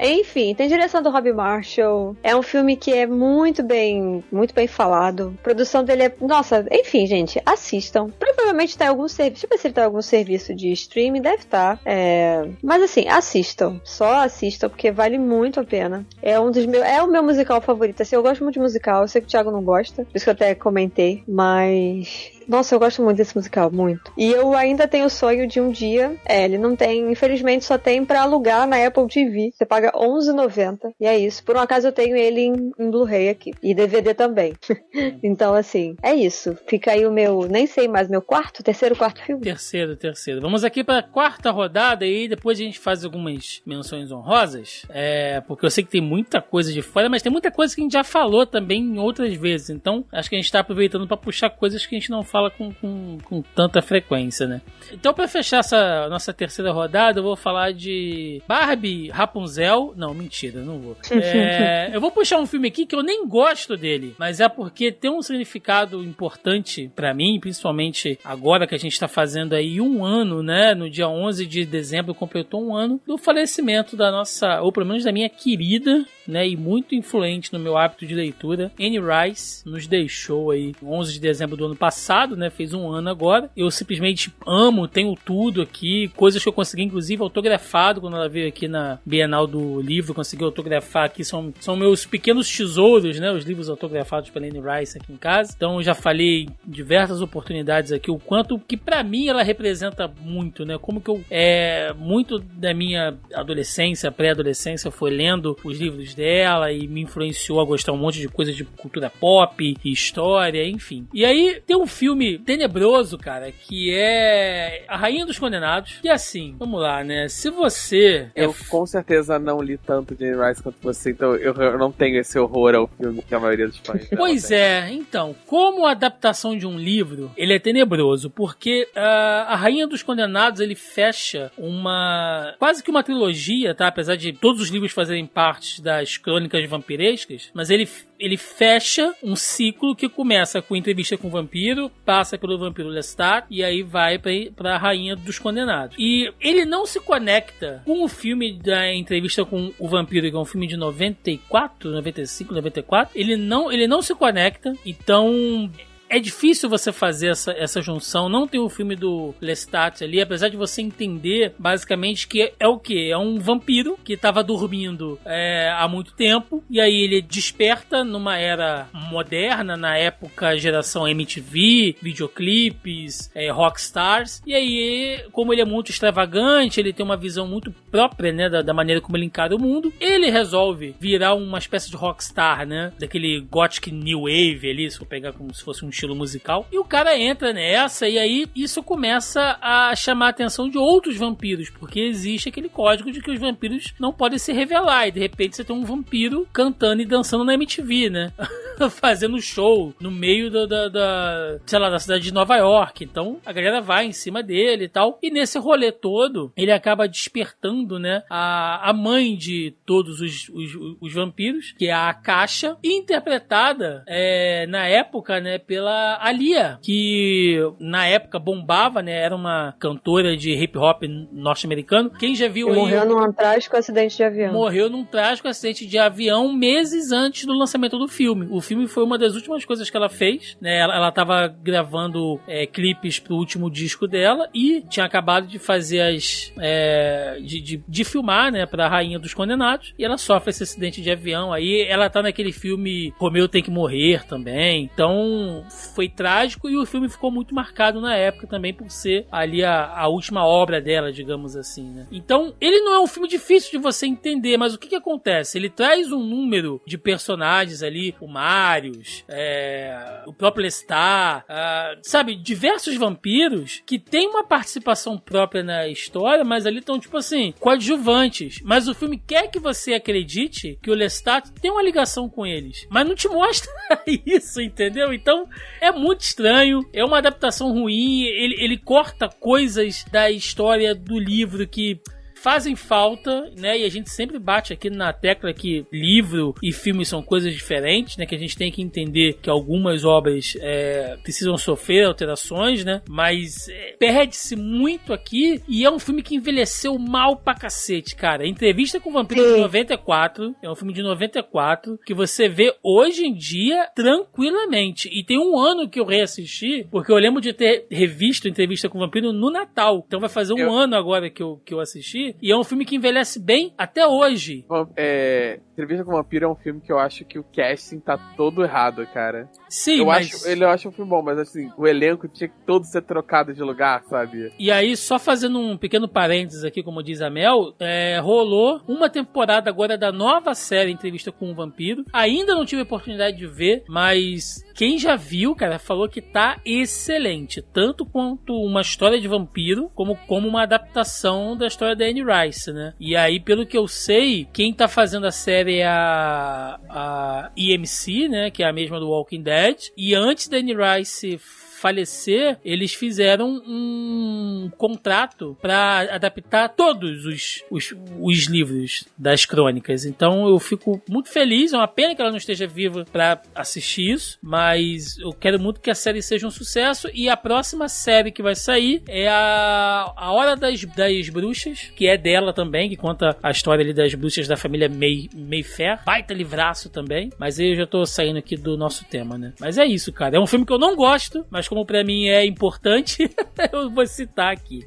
Enfim, tem direção do Rob Marshall. É um filme que é muito bem, muito bem falado. A produção dele é, nossa, enfim, gente, assistam. Provavelmente tá em algum serviço, deixa eu ver se ele tá em algum serviço de streaming, deve estar. É... Mas assim, assistam, só assistam porque vale muito a pena. É um dos meus, é o meu musical favorito. Assim, eu gosto muito de musical. Eu sei que o Thiago não gosta, por isso que eu até comentei, mas nossa, eu gosto muito desse musical, muito. E eu ainda tenho o sonho de um dia. É, ele não tem, infelizmente, só tem pra alugar na Apple TV. Você paga R$11,90. E é isso. Por um acaso eu tenho ele em, em Blu-ray aqui. E DVD também. então, assim, é isso. Fica aí o meu, nem sei mais, meu quarto, terceiro, quarto filme. Terceiro, terceiro. Vamos aqui para quarta rodada e depois a gente faz algumas menções honrosas. É, porque eu sei que tem muita coisa de fora, mas tem muita coisa que a gente já falou também em outras vezes. Então, acho que a gente está aproveitando para puxar coisas que a gente não fala com, com, com tanta frequência, né? Então, para fechar essa nossa terceira rodada, eu vou falar de Barbie, Rapunzel. Não, mentira, não vou. É, eu vou puxar um filme aqui que eu nem gosto dele, mas é porque tem um significado importante pra mim, principalmente agora que a gente tá fazendo aí um ano, né? No dia 11 de dezembro completou um ano do falecimento da nossa, ou pelo menos da minha querida, né, e muito influente no meu hábito de leitura, Anne Rice nos deixou aí 11 de dezembro do ano passado, né, fez um ano agora. Eu simplesmente amo, tenho tudo aqui, coisas que eu consegui inclusive autografado quando ela veio aqui na Bienal do Livro, consegui autografar aqui, são, são meus pequenos tesouros, né, os livros autografados pela Anne Rice aqui em casa. Então já falei em diversas oportunidades aqui o quanto que pra mim ela representa muito, né, como que eu é muito da minha adolescência, pré-adolescência foi lendo os livros dela e me influenciou a gostar um monte de coisas de cultura pop, e história, enfim. E aí tem um filme tenebroso, cara, que é A Rainha dos Condenados. E assim, vamos lá, né? Se você é Eu com certeza não li tanto de Rice quanto você, então eu, eu não tenho esse horror ao filme que a maioria dos fãs Pois é, então, como a adaptação de um livro, ele é tenebroso, porque ah, a Rainha dos Condenados, ele fecha uma, quase que uma trilogia, tá? Apesar de todos os livros fazerem parte crônicas vampirescas, mas ele, ele fecha um ciclo que começa com entrevista com o vampiro, passa pelo vampiro Lestat, e aí vai pra, pra Rainha dos Condenados. E ele não se conecta com o filme da entrevista com o vampiro, que é um filme de 94, 95, 94. Ele não, ele não se conecta, então é difícil você fazer essa, essa junção. Não tem o filme do Lestat ali, apesar de você entender basicamente que é o que? É um vampiro que estava dormindo é, há muito tempo e aí ele desperta numa era moderna, na época geração MTV, videoclipes, é, rockstars. E aí, como ele é muito extravagante, ele tem uma visão muito própria, né, da, da maneira como ele encara o mundo, ele resolve virar uma espécie de rockstar, né, daquele gothic new wave ali, se eu pegar como se fosse um estilo musical. E o cara entra nessa e aí isso começa a chamar a atenção de outros vampiros, porque existe aquele código de que os vampiros não podem se revelar e de repente você tem um vampiro cantando e dançando na MTV, né? Fazendo show no meio da, da, da, sei lá, da cidade de Nova York. Então a galera vai em cima dele e tal. E nesse rolê todo, ele acaba despertando, né, a, a mãe de todos os, os, os vampiros, que é a Caixa, interpretada é, na época, né, pela Alia, que na época bombava, né, era uma cantora de hip hop norte-americano. Quem já viu E aí morreu num trágico acidente de avião. morreu num trágico acidente de avião meses antes do lançamento do filme. O filme foi uma das últimas coisas que ela fez, né? Ela, ela tava gravando é, clipes pro último disco dela e tinha acabado de fazer as. é, de, de, de filmar, né, pra Rainha dos Condenados. E ela sofre esse acidente de avião. Aí ela tá naquele filme Romeu tem que morrer também. Então foi trágico e o filme ficou muito marcado na época também por ser ali a, a última obra dela, digamos assim, né? Então ele não é um filme difícil de você entender, mas o que que acontece? Ele traz um número de personagens ali, o Marius, é, o próprio Lestat, ah, sabe, diversos vampiros que tem uma participação própria na história, mas ali estão, tipo assim, coadjuvantes. Mas o filme quer que você acredite que o Lestat tem uma ligação com eles, mas não te mostra isso, entendeu? Então é muito estranho, é uma adaptação ruim, ele, ele corta coisas da história do livro que fazem falta, né? E a gente sempre bate aqui na tecla que livro e filme são coisas diferentes, né? Que a gente tem que entender que algumas obras é, precisam sofrer alterações, né? Mas é, perde-se muito aqui e é um filme que envelheceu mal pra cacete, cara. Entrevista com o Vampiro de Sim. 94 é um filme de 94 que você vê hoje em dia tranquilamente. E tem um ano que eu reassisti, porque eu lembro de ter revisto Entrevista com o Vampiro no Natal. Então vai fazer um Eu- ano agora que eu, que eu assisti. E é um filme que envelhece bem até hoje. É, Entrevista com o Vampiro é um filme que eu acho que o casting tá todo errado, cara. Sim, eu, mas. acho, ele, eu acho um filme bom, mas assim, o elenco tinha que todo ser trocado de lugar, sabe? E aí, só fazendo um pequeno parênteses aqui, como diz a Mel, é, rolou uma temporada agora da nova série Entrevista com o Vampiro. Ainda não tive a oportunidade de ver, mas quem já viu, cara, falou que tá excelente. Tanto quanto uma história de vampiro, como, como uma adaptação da história da Anne Rice, né? E aí, pelo que eu sei, quem tá fazendo a série é a, a EMC, né? Que é a mesma do Walking Dead. E antes da Anne Rice falecer, eles fizeram um contrato para adaptar todos os, os, os livros das crônicas. Então eu fico muito feliz. É uma pena que ela não esteja viva para assistir isso, mas eu quero muito que a série seja um sucesso. E a próxima série que vai sair é a, a Hora das, das Bruxas, que é dela também, que conta a história ali das bruxas da família May, Mayfair. Baita livraço também, mas eu já tô saindo aqui do nosso tema, né? Mas é isso, cara. É um filme que eu não gosto, mas como pra mim é importante, eu vou citar aqui.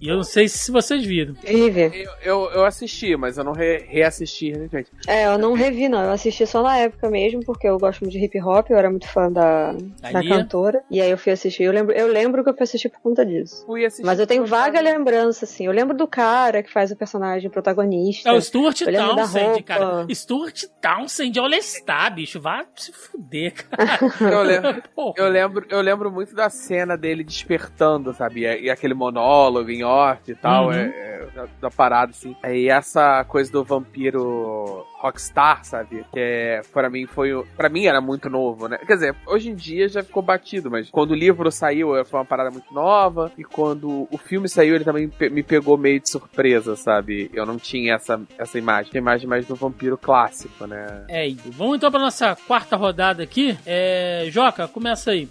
E eu não sei se vocês viram. Eu, eu, eu assisti, mas eu não re- reassisti recentemente. É, eu não revi, não. Eu assisti só na época mesmo, porque eu gosto muito de hip hop, eu era muito fã da, da cantora. E aí eu fui assistir. Eu lembro, eu lembro que eu fui assistir por conta disso. Fui assistir. Mas eu tenho vaga lembrança, assim. Eu lembro do cara que faz o personagem protagonista. É o Stuart Townsend, roupa. cara. Stuart Townsend é o Lestat, bicho. Vai se fuder, cara. Eu lembro, eu lembro, eu lembro muito da cena dele despertando, sabe? E, e aquele monólogo em off e tal, Uhum. é, é, da, da parada, assim. E essa coisa do vampiro rockstar, sabe? Que é, pra mim foi. Pra mim era muito novo, né? Quer dizer, hoje em dia já ficou batido, mas quando o livro saiu foi uma parada muito nova. E quando o filme saiu, ele também me pegou meio de surpresa, sabe? Eu não tinha essa, essa imagem. Tinha imagem mais do vampiro clássico, né? É isso. Vamos então pra nossa quarta rodada aqui. É... Joca, começa aí.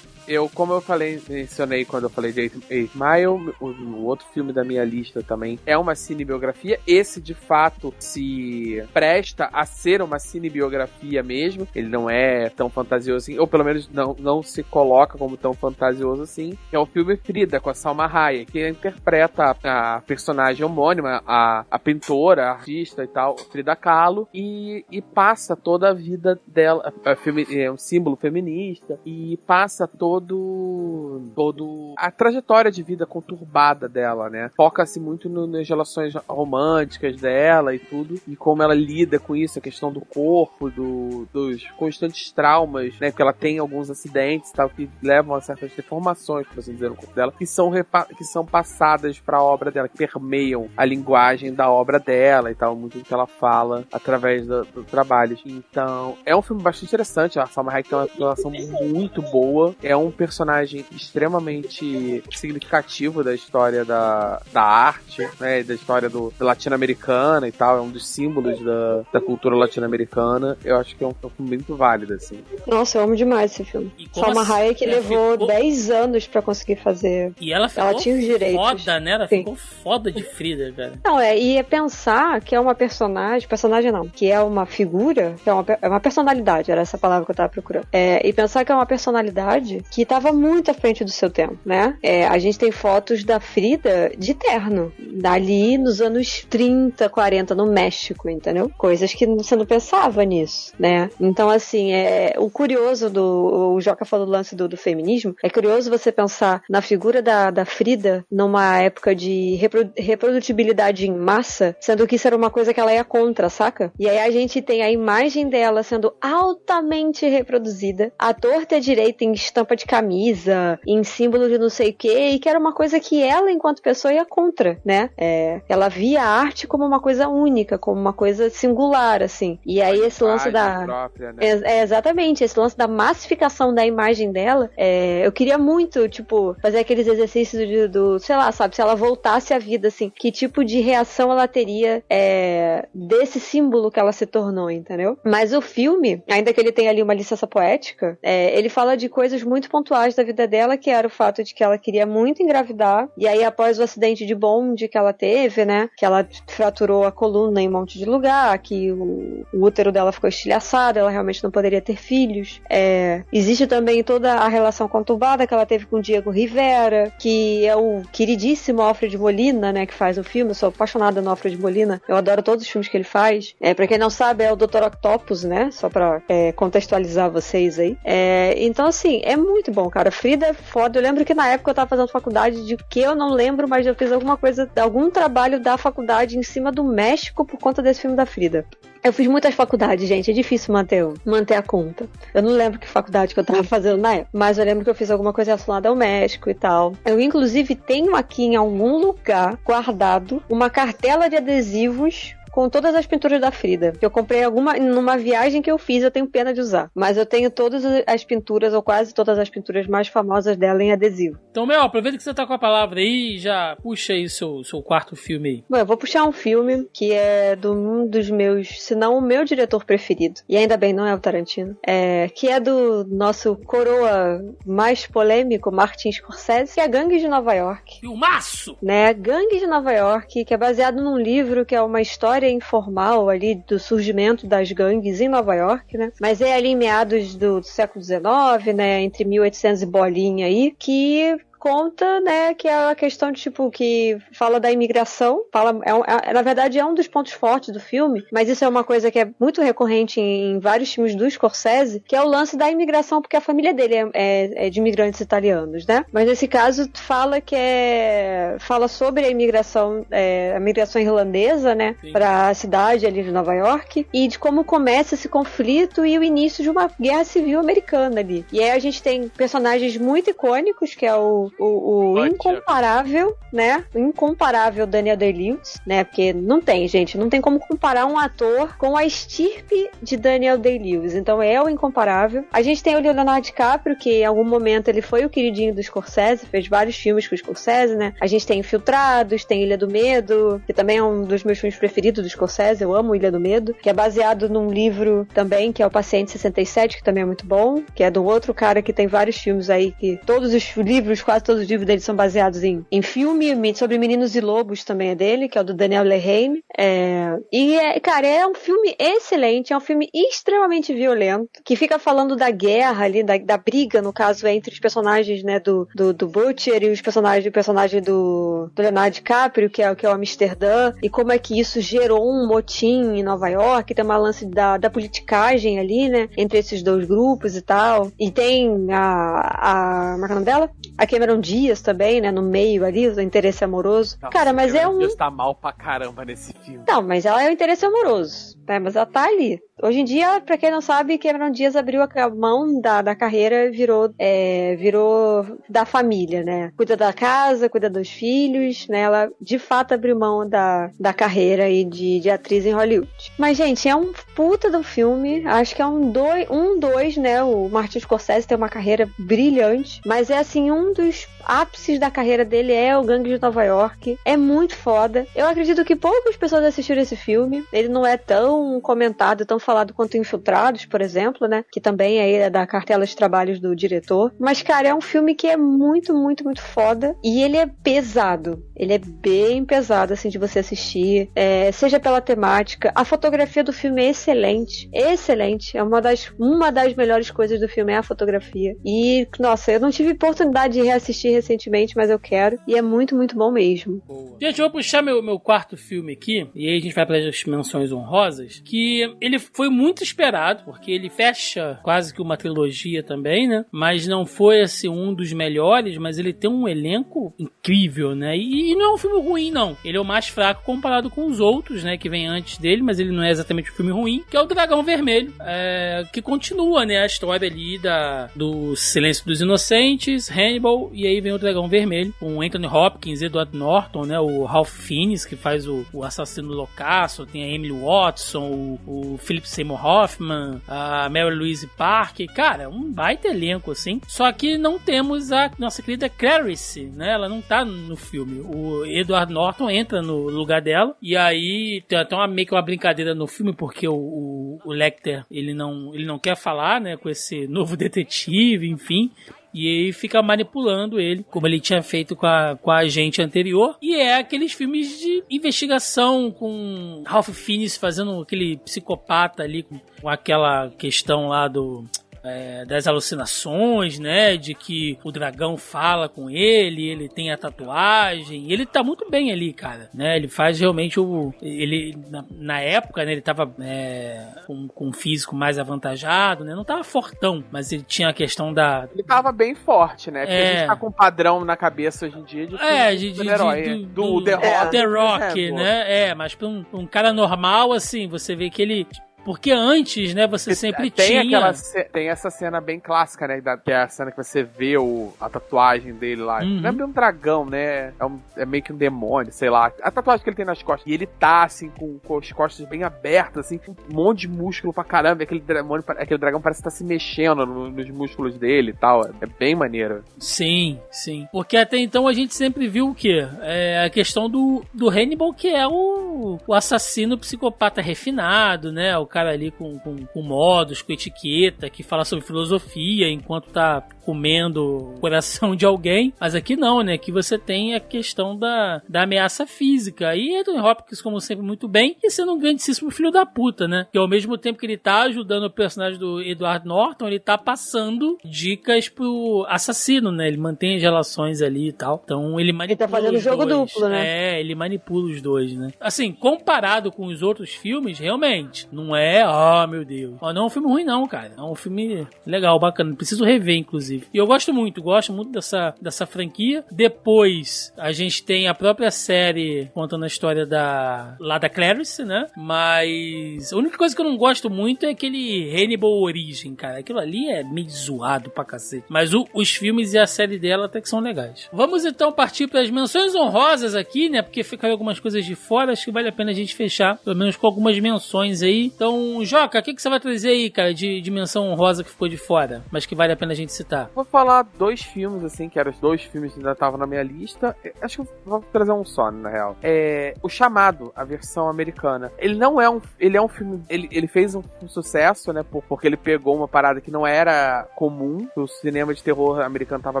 Eu, como eu falei, mencionei quando eu falei de Eight, Mile, o, o outro filme da minha lista também é uma cinebiografia. Esse, de fato, se presta a ser uma cinebiografia mesmo. Ele não é tão fantasioso assim, ou pelo menos não, não se coloca como tão fantasioso assim. É o filme Frida, com a Salma Hayek, que interpreta a, personagem homônima, a, a pintora, a artista e tal, Frida Kahlo, e, e passa toda a vida dela. É, femi- é um símbolo feminista, e passa todo todo a trajetória de vida conturbada dela, né? Foca-se muito no- nas relações românticas dela e tudo, e como ela lida com isso, a questão do corpo, do, dos constantes traumas, né? Porque ela tem alguns acidentes tal que levam a certas deformações, por assim dizer, no corpo dela, que são, que são passadas para a obra dela, que permeiam a linguagem da obra dela e tal, muito do que ela fala através do, do trabalho. Então, é um filme bastante interessante. A Salma Hayek tem uma atuação muito boa. É um um personagem extremamente significativo da história da, da arte, né? Da história do, latino-americana e tal. É um dos símbolos da, da cultura latino-americana. Eu acho que é um, é um filme muito válido, assim. Nossa, eu amo demais esse filme. Salma assim, Hayek ela levou ficou- 10 anos pra conseguir fazer. E ela ficou Ela tinha os direitos. foda, né? Ela Sim. ficou foda de Frida, cara. Não, é, e é pensar que é uma personagem, personagem não, que é uma figura, que é uma, é uma personalidade, era essa palavra que eu tava procurando. É, e pensar que é uma personalidade que tava muito à frente do seu tempo, né? É, a gente tem fotos da Frida de terno, dali nos anos 30, 40, no México, entendeu? Coisas que você não pensava nisso, né? Então, assim, é, o curioso do. O Joca falou do lance do, do feminismo, é curioso você pensar na figura da, da Frida numa época de repro- reprodutibilidade em massa, sendo que isso era uma coisa que ela ia contra, saca? E aí a gente tem a imagem dela sendo altamente reproduzida, à torta direita em estampa de camisa, em símbolo de não sei o que, e que era uma coisa que ela, enquanto pessoa, ia contra, né? É, ela via a arte como uma coisa única, como uma coisa singular, assim. E aí esse lance da. própria, né? É, é, exatamente, esse lance da massificação da imagem dela, é, eu queria muito, tipo, fazer aqueles exercícios de- do, sei lá, sabe, se ela voltasse à vida, assim, que tipo de reação ela teria é, desse símbolo que ela se tornou, entendeu? Mas o filme, ainda que ele tenha ali uma licença poética, é, ele fala de coisas muito pontuais da vida dela, que era o fato de que ela queria muito engravidar, e aí após o acidente de bonde que ela teve, né, que ela fraturou a coluna em um monte de lugar, que o, o útero dela ficou estilhaçado, ela realmente não poderia ter filhos. É, existe também toda a relação conturbada que ela teve com Diego Rivera, que é o queridíssimo Alfred Molina, né, que faz o filme. Eu sou apaixonada no Alfred Molina. Eu adoro todos os filmes que ele faz. É, para quem não sabe, é o Dr. Octopus, né? Só pra é, contextualizar vocês aí. É, então, assim, é muito bom, cara. Frida é foda. Eu lembro que na época eu tava fazendo faculdade de que eu não lembro, mas eu fiz alguma coisa, algum trabalho da faculdade em cima do México por conta desse filme da Frida. Eu fiz muitas faculdades, gente. É difícil manter, manter a conta. Eu não lembro que faculdade que eu tava fazendo na época. Mas eu lembro que eu fiz alguma coisa relacionada ao México e tal. Eu, inclusive, tenho aqui em algum lugar guardado uma cartela de adesivos com todas as pinturas da Frida. Que eu comprei alguma numa viagem que eu fiz, eu tenho pena de usar. Mas eu tenho todas as pinturas, ou quase todas as pinturas mais famosas dela em adesivo. Então, Mel, aproveita que você tá com a palavra aí e já puxa aí seu, seu quarto filme aí. Bom, eu vou puxar um filme que é de um dos meus, se não o meu diretor preferido. E ainda bem, não é o Tarantino. É, que é do nosso coroa mais polêmico, Martin Scorsese, que é Gangue de Nova York. Filmaço! Né? Gangue de Nova York, que é baseado num livro que é uma história informal ali do surgimento das gangues em Nova York, né? Mas é ali em meados do século XIX, né? Entre 1800 e bolinha aí, que conta, né, que é a questão de, tipo, que fala da imigração, fala, é, é- na verdade é um dos pontos fortes do filme, mas isso é uma coisa que é muito recorrente em, vários filmes do Scorsese, que é o lance da imigração, porque a família dele é, é- é de imigrantes italianos, né? Mas nesse caso fala que é, fala sobre a imigração, é, a imigração irlandesa, né, para a cidade ali de Nova York, e de como começa esse conflito e o início de uma guerra civil americana ali. E aí a gente tem personagens muito icônicos, que é o, o, o incomparável, né? O incomparável Daniel Day-Lewis, né? Porque não tem, gente, não tem como comparar um ator com a estirpe de Daniel Day-Lewis. Então é o incomparável. A gente tem o Leonardo DiCaprio, que em algum momento ele foi o queridinho do Scorsese, fez vários filmes com o Scorsese, né? A gente tem Infiltrados, tem Ilha do Medo, que também é um dos meus filmes preferidos do Scorsese, eu amo Ilha do Medo, que é baseado num livro também, que é o Paciente 67, que também é muito bom, que é um outro cara que tem vários filmes aí, que todos os livros, quase todos os livros dele são baseados em, em filme, me- sobre meninos e lobos também é dele, que é o do Daniel Lehane. É, e, é, cara, é um filme excelente, é um filme extremamente violento, que fica falando da guerra ali, da, da briga, no caso, entre os personagens, né, do, do, do Butcher e os personagens, o personagem do, do Leonardo DiCaprio, que é, que é o Amsterdã, e como é que isso gerou um motim em Nova York, tem uma lance da, da politicagem ali, né, entre esses dois grupos e tal. E tem a, a, como é é dela? A Cameron Cameron Diaz também, né? No meio ali, o interesse amoroso. Cara, mas é um. Diaz tá mal pra caramba nesse filme. Não, mas ela é o interesse amoroso, né? Mas ela tá ali. Hoje em dia, pra quem não sabe, Cameron Diaz abriu a mão da, da carreira e virou, é, virou da família, né? Cuida da casa, cuida dos filhos, né? Ela de fato abriu mão da, da carreira e de, de atriz em Hollywood. Mas, gente, é um puta do filme. Acho que é um dois, um dois, né? O Martin Scorsese tem uma carreira brilhante, mas é assim, um dos ápices da carreira dele é o Gangue de Nova York. É muito foda. Eu acredito que poucas pessoas assistiram esse filme. Ele não é tão comentado, tão falado quanto Infiltrados, por exemplo, né? Que também é da cartela de trabalhos do diretor. Mas, cara, é um filme que é muito, muito, muito foda. E ele é pesado. Ele é bem pesado, assim, de você assistir. É, seja pela temática. A fotografia do filme é excelente. Excelente. É uma das, uma das melhores coisas do filme é a fotografia. E, nossa, eu não tive oportunidade de reassistir recentemente, mas eu quero. E é muito, muito bom mesmo. Gente, eu vou puxar meu, meu quarto filme aqui, e aí a gente vai para as menções honrosas, que ele foi muito esperado, porque ele fecha quase que uma trilogia também, né? Mas não foi, assim, um dos melhores, mas ele tem um elenco incrível, né? E, e não é um filme ruim, não. Ele é o mais fraco comparado com os outros, né? Que vem antes dele, mas ele não é exatamente um filme ruim, que é o Dragão Vermelho, é, que continua, né? A história ali da, do Silêncio dos Inocentes, Hannibal, e aí vem o Dragão Vermelho, com Anthony Hopkins, Edward Norton, né? O Ralph Fiennes, que faz o, o assassino loucaço, tem a Emily Watson, o, o Philip Seymour Hoffman, a Mary Louise Parker. Cara, um baita elenco, assim. Só que não temos a nossa querida Clarice, né? Ela não tá no filme. O Edward Norton entra no lugar dela, e aí tem até uma, meio que uma brincadeira no filme, porque o, o, o Lecter, ele não, ele não quer falar, né? Com esse novo detetive, enfim. E aí fica manipulando ele, como ele tinha feito com a, com a agente anterior. E é aqueles filmes de investigação com Ralph Fiennes fazendo aquele psicopata ali com, com aquela questão lá do é, das alucinações, né? De que o dragão fala com ele, ele tem a tatuagem. Ele tá muito bem ali, cara, né? Ele faz realmente o. Ele, na, na época, né? Ele tava é, com, com um físico mais avantajado, né? Não tava fortão, mas ele tinha a questão da. Ele tava bem forte, né? Porque É. a gente tá com um padrão na cabeça hoje em dia de É, de, de, de- é. do, do, do- The Rock. The Rock, É, né? É, mas pra um, pra um cara normal, assim, você vê que ele. Porque antes, né, você sempre tem tinha. aquela tem essa cena bem clássica, né? que é a cena que você vê o, a tatuagem dele lá. Uhum. Não é bem um dragão, né? É, um- é meio que um demônio, sei lá. A tatuagem que ele tem nas costas. E ele tá, assim, com, com as costas bem abertas, assim, com um monte de músculo pra caramba. E aquele, demônio, aquele dragão parece estar se mexendo no- nos músculos dele e tal. É bem maneiro. Sim, sim. Porque até então a gente sempre viu o quê? É a questão do, do Hannibal, que é o, o assassino psicopata refinado, né? O cara ali com, com, com modos, com etiqueta, que fala sobre filosofia enquanto tá comendo o coração de alguém. Mas aqui não, né? Aqui você tem a questão da, da ameaça física. E Anthony Hopkins, como sempre, muito bem, e sendo um grandíssimo filho da puta, né? Que ao mesmo tempo que ele tá ajudando o personagem do Edward Norton, ele tá passando dicas pro assassino, né? Ele mantém as relações ali e tal. Então ele manipula. tá fazendo os jogo dois. duplo, né? É, ele manipula os dois, né? Assim, comparado com os outros filmes, realmente, não é, oh meu Deus. Ó, não é um filme ruim, não, cara. É um filme legal, bacana. Preciso rever, inclusive. E eu gosto muito, gosto muito dessa, dessa franquia. Depois, a gente tem a própria série contando a história da. lá da Clarice, né? Mas a única coisa que eu não gosto muito é aquele Hannibal Origem, cara. Aquilo ali é meio zoado pra cacete. Mas o- os filmes e a série dela até que são legais. Vamos então partir para as menções honrosas aqui, né? Porque ficaram algumas coisas de fora. Acho que vale a pena a gente fechar, pelo menos com algumas menções aí. Então, Joca, o que, que você vai trazer aí, cara, de, de menção honrosa que ficou de fora, mas que vale a pena a gente citar? Vou falar dois filmes, assim, que eram os dois filmes que ainda estavam na minha lista. É, Acho que vou trazer um só, na real. É O Chamado, a versão americana. Ele não é um... Ele é um filme... Ele, ele fez um, um sucesso, né? por- porque ele pegou uma parada que não era comum. O cinema de terror americano tava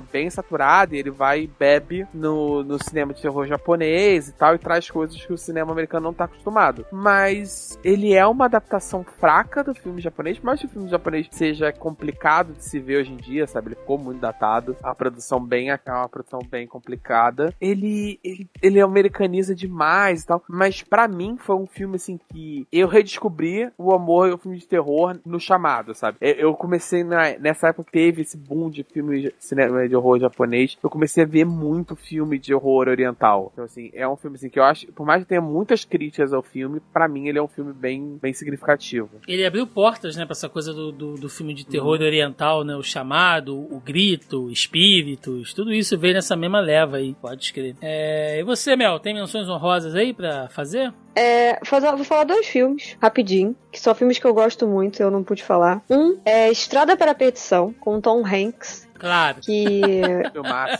bem saturado. E ele vai e bebe no, no cinema de terror japonês e tal. E traz coisas que o cinema americano não tá acostumado. Mas ele é uma adaptação fraca do filme japonês. Que o filme japonês seja complicado de se ver hoje em dia, sabe? Ele ficou muito datado. A produção bem é uma produção bem complicada. Ele, ele, ele americaniza demais e tal. Mas pra mim foi um filme assim que eu redescobri o amor ao filme de terror no chamado, sabe? Eu- comecei na- nessa época teve esse boom de filme de cinema de horror japonês. Eu comecei a ver muito filme de horror oriental. Então, assim, é um filme assim que eu acho, por mais que tenha muitas críticas ao filme, pra mim ele é um filme bem, bem significativo. Ele abriu portas, né, pra essa coisa do, do, do filme de terror oriental, né? O chamado, o grito, espíritos, tudo isso veio nessa mesma leva aí, pode escrever. É, e você, Mel, tem menções honrosas aí pra fazer? É, vou falar dois filmes, rapidinho, que são filmes que eu gosto muito, eu não pude falar. Um é Estrada para a Perdição, com Tom Hanks, Claro. que...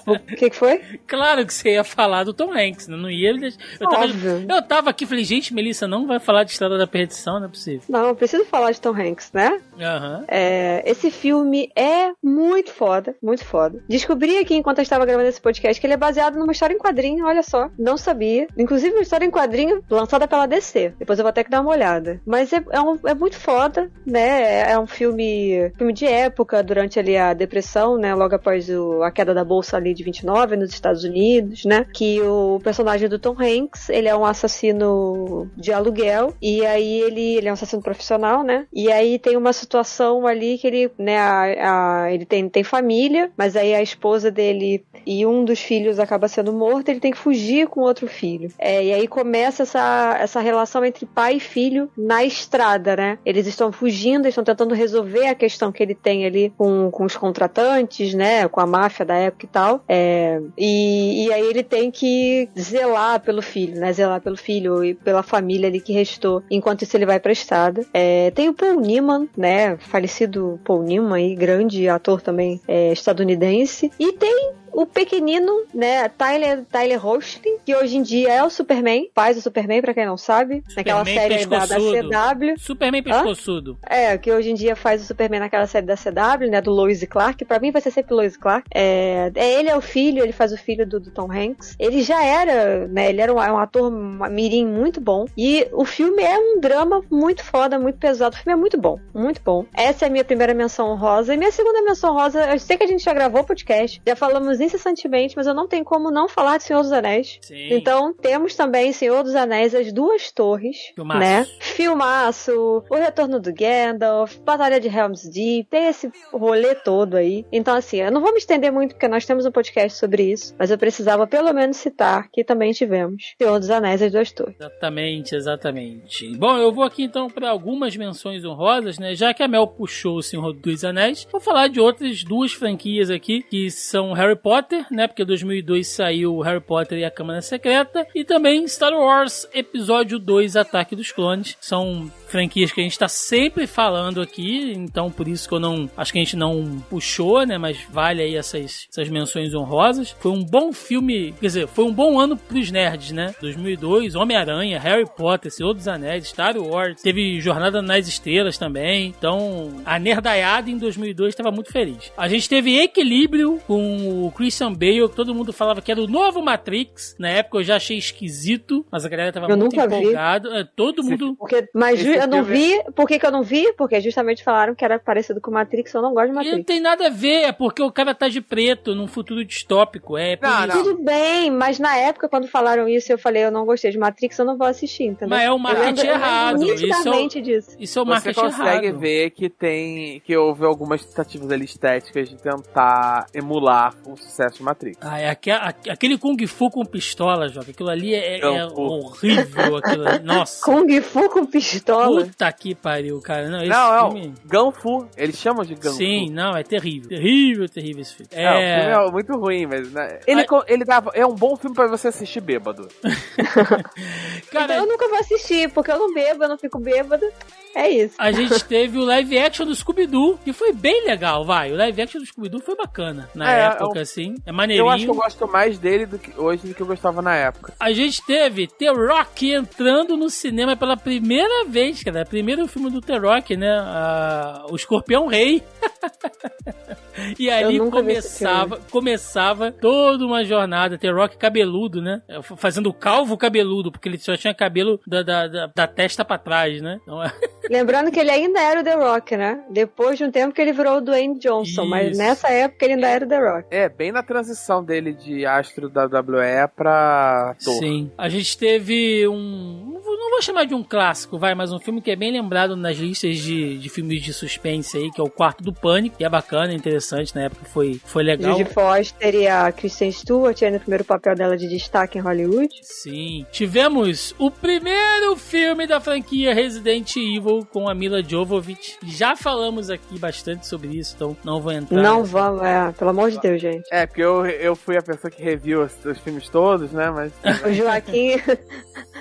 O que, que foi? Claro que você ia falar do Tom Hanks, né? Não ia. Eu tava, Óbvio. eu tava aqui e falei, gente, Melissa não vai falar de Estrada da Perdição, não é possível. Não, eu preciso falar de Tom Hanks, né? Aham. É, esse filme é muito foda, muito foda. Descobri aqui enquanto eu estava gravando esse podcast que ele é baseado numa história em quadrinho, olha só. Não sabia. Inclusive uma história em quadrinho lançada pela DC. Depois eu vou ter que dar uma olhada. Mas é, é, um- é muito foda, né? É um filme, filme de época, durante ali a depressão, né? Logo após o- a queda da bolsa ali de 29 nos Estados Unidos, né? Que o personagem do Tom Hanks, ele é um assassino de aluguel. E aí ele, ele é um assassino profissional, né? E aí tem uma situação ali que ele, né, a, a- ele tem, tem família, mas aí a esposa dele e um dos filhos acaba sendo morto, ele tem que fugir com outro filho. É, e aí começa essa, essa relação entre pai e filho na estrada, né? Eles estão fugindo, estão tentando resolver a questão que ele tem ali com, com os contratantes, né? Com a máfia da época e tal. É, e, e aí ele tem que zelar pelo filho, né? Zelar pelo filho e pela família ali que restou. Enquanto isso ele vai pra estrada. É, tem o Paul Newman, né? Falecido Paul Newman aí, grande ator também é, estadunidense. E tem o pequenino, né, Tyler, Tyler Hoechlin, que hoje em dia é o Superman, faz o Superman, pra quem não sabe, naquela Superman série da, da. CW. Superman pescoçudo. É, que hoje em dia faz o Superman naquela série da CW, né, do Lois e Clark. Pra mim vai ser sempre Lois e Clark. É, é, ele é o filho, ele faz o filho do, do Tom Hanks. Ele já era, né, ele era um, um ator mirim muito bom. E o filme é um drama muito foda, muito pesado. O filme é muito bom, muito bom. Essa é a minha primeira menção honrosa. E minha segunda menção honrosa, eu sei que a gente já gravou o podcast, já falamos incessantemente, mas eu não tenho como não falar de Senhor dos Anéis. Sim. Então, temos também Senhor dos Anéis, As Duas Torres, Filmaço. né? Filmaço, O Retorno do Gandalf, Batalha de Helm's Deep, tem esse rolê todo aí. Então, assim, eu não vou me estender muito, porque nós temos um podcast sobre isso, mas eu precisava pelo menos citar que também tivemos Senhor dos Anéis, As Duas Torres. Exatamente, exatamente. Bom, eu vou aqui então para algumas menções honrosas, né? Já que a Mel puxou o Senhor dos Anéis, vou falar de outras duas franquias aqui, que são Harry Potter, né? Porque em 2002 saiu Harry Potter e a Câmara Secreta, e também Star Wars Episódio 2 Ataque dos Clones. São franquias que a gente tá sempre falando aqui, então por isso que eu não. Acho que a gente não puxou, né? Mas vale aí essas, essas menções honrosas. Foi um bom filme, quer dizer, foi um bom ano pros nerds, né? 2002, Homem-Aranha, Harry Potter, Senhor dos Anéis, Star Wars, teve Jornada nas Estrelas também. Então, a nerdaiada em 2002 estava muito feliz. A gente teve Equilíbrio com o Christian Bale, que todo mundo falava que era o novo Matrix. Na época eu já achei esquisito, mas a galera tava Eu muito nunca vi. É, Todo mundo Porque, mas Esse eu não vi. Por que, que eu não vi? Porque justamente falaram que era parecido com Matrix. Eu não gosto de E não Matrix. tem nada a ver, é porque o cara tá de preto num futuro distópico. É por Não, não. Tudo bem, mas na época, quando falaram isso, eu falei, eu não gostei de Matrix, eu não vou assistir, entendeu? Mas é o marketing errado. Isso é disso. isso é o Você marketing consegue errado. ver que tem. que houve algumas tentativas ali estéticas de tentar emular o sucesso de Matrix. Ah, é aquele Kung Fu com pistola, Jovem. Aquilo ali é, é horrível. Aquilo ali. Nossa. Kung Fu com pistola. Puta que pariu, cara. Não, esse não, é filme... o Ganfu. Eles chamam de Ganfu. Sim, não, é terrível. Terrível, terrível esse filme. É, o É... filme é muito ruim, mas. né, ele, Ai. ele dava, é um bom filme pra você assistir bêbado. Então Cara, eu nunca vou assistir, porque eu não bebo, eu não fico bêbada. É isso. a gente teve o live action do Scooby-Doo, que foi bem legal, vai. O live action do Scooby-Doo foi bacana na É, época, eu- assim. É Eu maneirinho. acho que eu gosto mais dele do que, hoje do que eu gostava na época. A gente teve The Rock entrando no cinema pela primeira vez, cara. Primeiro filme do The Rock, né? Ah, o Escorpião Rei. e ali começava, começava toda uma jornada. The Rock cabeludo, né? Fazendo o calvo cabeludo, porque ele só tinha cabelo da, da, da, da testa pra trás, né? Então, Lembrando que ele ainda era o The Rock, né? Depois de um tempo que ele virou o Dwayne Johnson, mas Isso. nessa época ele ainda era o The Rock. É, bem na transição dele de astro da WWE pra ator. Sim. A gente teve um. Não vou- não vou chamar de um clássico, vai, mas um filme que é bem lembrado nas listas de, de filmes de suspense aí, que é o Quarto do Pânico, que é bacana, interessante, na época foi, foi legal. Judy Foster e a Kristen Stewart aí no primeiro papel dela de destaque em Hollywood. Sim. Tivemos o primeiro filme da franquia Resident Evil com a Mila Jovovich. Já falamos aqui bastante sobre isso, então não vou entrar. Não nessa- vamos, é, pelo amor de Deus, gente. É, porque eu, eu fui a pessoa que reviu os, os filmes todos, né? Mas. O Joaquim.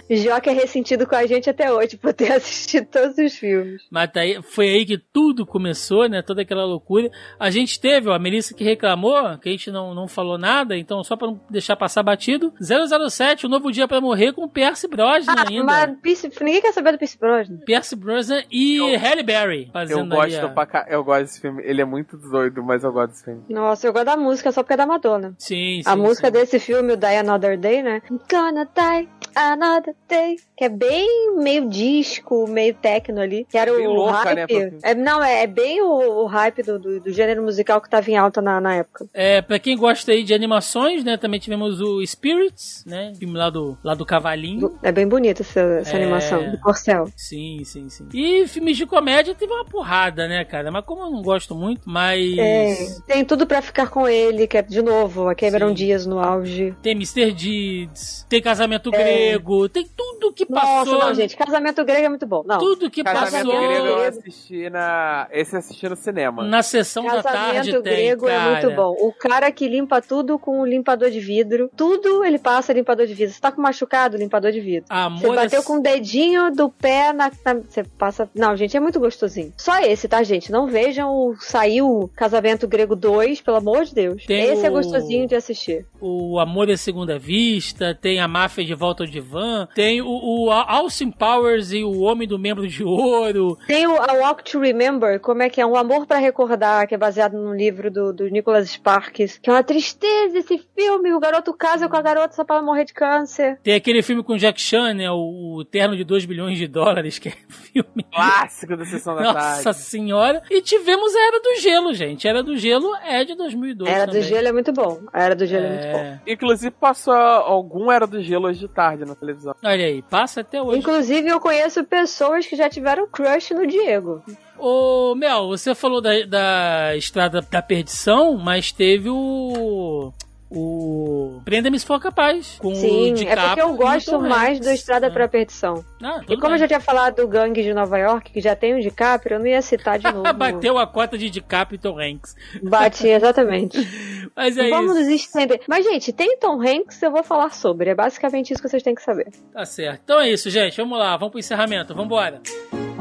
Joaquim é ressentido com a gente até hoje por ter assistido todos os filmes. Mas tá aí, foi aí que tudo começou, né? Toda aquela loucura. A gente teve, ó, a Melissa que reclamou, que a gente não, não falou nada, então só pra não deixar passar batido. 007, o novo dia pra morrer com Percy Brosnan Ah, ainda. mas Pierce- ninguém quer saber do Pierce Brosnan. Percy Brosnan e Halle Berry Eu fazendo ali gosto, a- pra eu gosto desse filme. Ele é muito doido, mas eu gosto desse filme. Nossa, eu gosto da música só porque é da Madonna. Sim, sim. A música sim. desse filme, o Die Another Day, né? I'm gonna die another day. Que é bem meio disco, meio techno ali. Que era Bem o louca, né, hype. Papi? é, não, é, é bem o, o hype do, do, do gênero musical que tava em alta na, na época. É, pra quem gosta aí de animações, né? Também tivemos o Spirits, né? Filme lá do, lá do cavalinho. É bem bonita essa, essa É. animação, do Corcel. Sim, sim, sim. E filmes de comédia teve uma porrada, né, cara? Mas como eu não gosto muito, mas. É, tem tudo pra ficar com ele, que é, de novo, a Cameron Sim. Dias no auge. Tem Mr. Deeds, tem Casamento Grego, tem tudo que É. Nossa, passou. não, gente, casamento grego é muito bom. Não. Tudo que Casamento passou Grego eu assisti na. Esse eu assisti no cinema. na sessão da tarde Casamento tem, grego cara. é muito bom. O cara que limpa tudo com o limpador de vidro. Tudo ele passa limpador de vidro. Você tá com machucado, limpador de vidro. Amor Você bateu é- com o dedinho do pé na, na- Você passa. Não, gente, é muito gostosinho. Só esse, tá, gente? Não vejam o. Saiu Casamento Grego 2, pelo amor de Deus. Tem esse é o- gostosinho de assistir. o Amor à Segunda Vista, tem a Máfia de Volta ao Divã, tem o, o Austin Powers e o Homem do Membro de Ouro. Tem o A Walk to Remember, como é que é? Um Amor pra Recordar, que é baseado num livro do, do Nicholas Sparks. Que é uma tristeza esse filme. O garoto casa com a garota só pra ela morrer de câncer. Tem aquele filme com Jack Chan, né? O, o Terno de 2 bilhões de dólares, que é filme. Clássico da sessão da Nossa tarde. senhora. E tivemos a Era do Gelo, gente. A Era do Gelo é de 2002 A Era também. do Gelo é muito bom. A Era do Gelo é, muito bom. É... Inclusive passou algum Era do Gelo hoje de tarde na televisão. Olha aí, passa até hoje. Inclusive, eu conheço pessoas que já tiveram crush no Diego. Ô, Mel, você falou da, da Estrada da Perdição, mas teve o. O. Prenda-me se for capaz. Com o Sim, é DiCaprio porque eu o gosto mais do Estrada Ah. pra Perdição. Ah, E como eu bem. já tinha falado do Gangue de Nova York, que já tem o DiCaprio, eu não ia citar de novo. Bateu a cota de DiCaprio e Tom Hanks. Bate, exatamente. Mas é Vamos isso. nos estender. Mas, gente, tem Tom Hanks, eu vou falar sobre. É basicamente isso que vocês têm que saber. Tá certo. Então é isso, gente. Vamos lá, vamos pro encerramento. Vambora. Ladies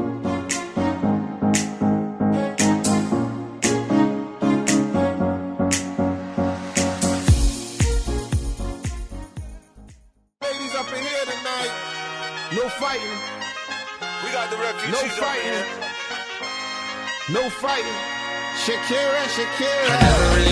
fighting. We got the No refugees up fighting. No fighting. Shakira, Shakira.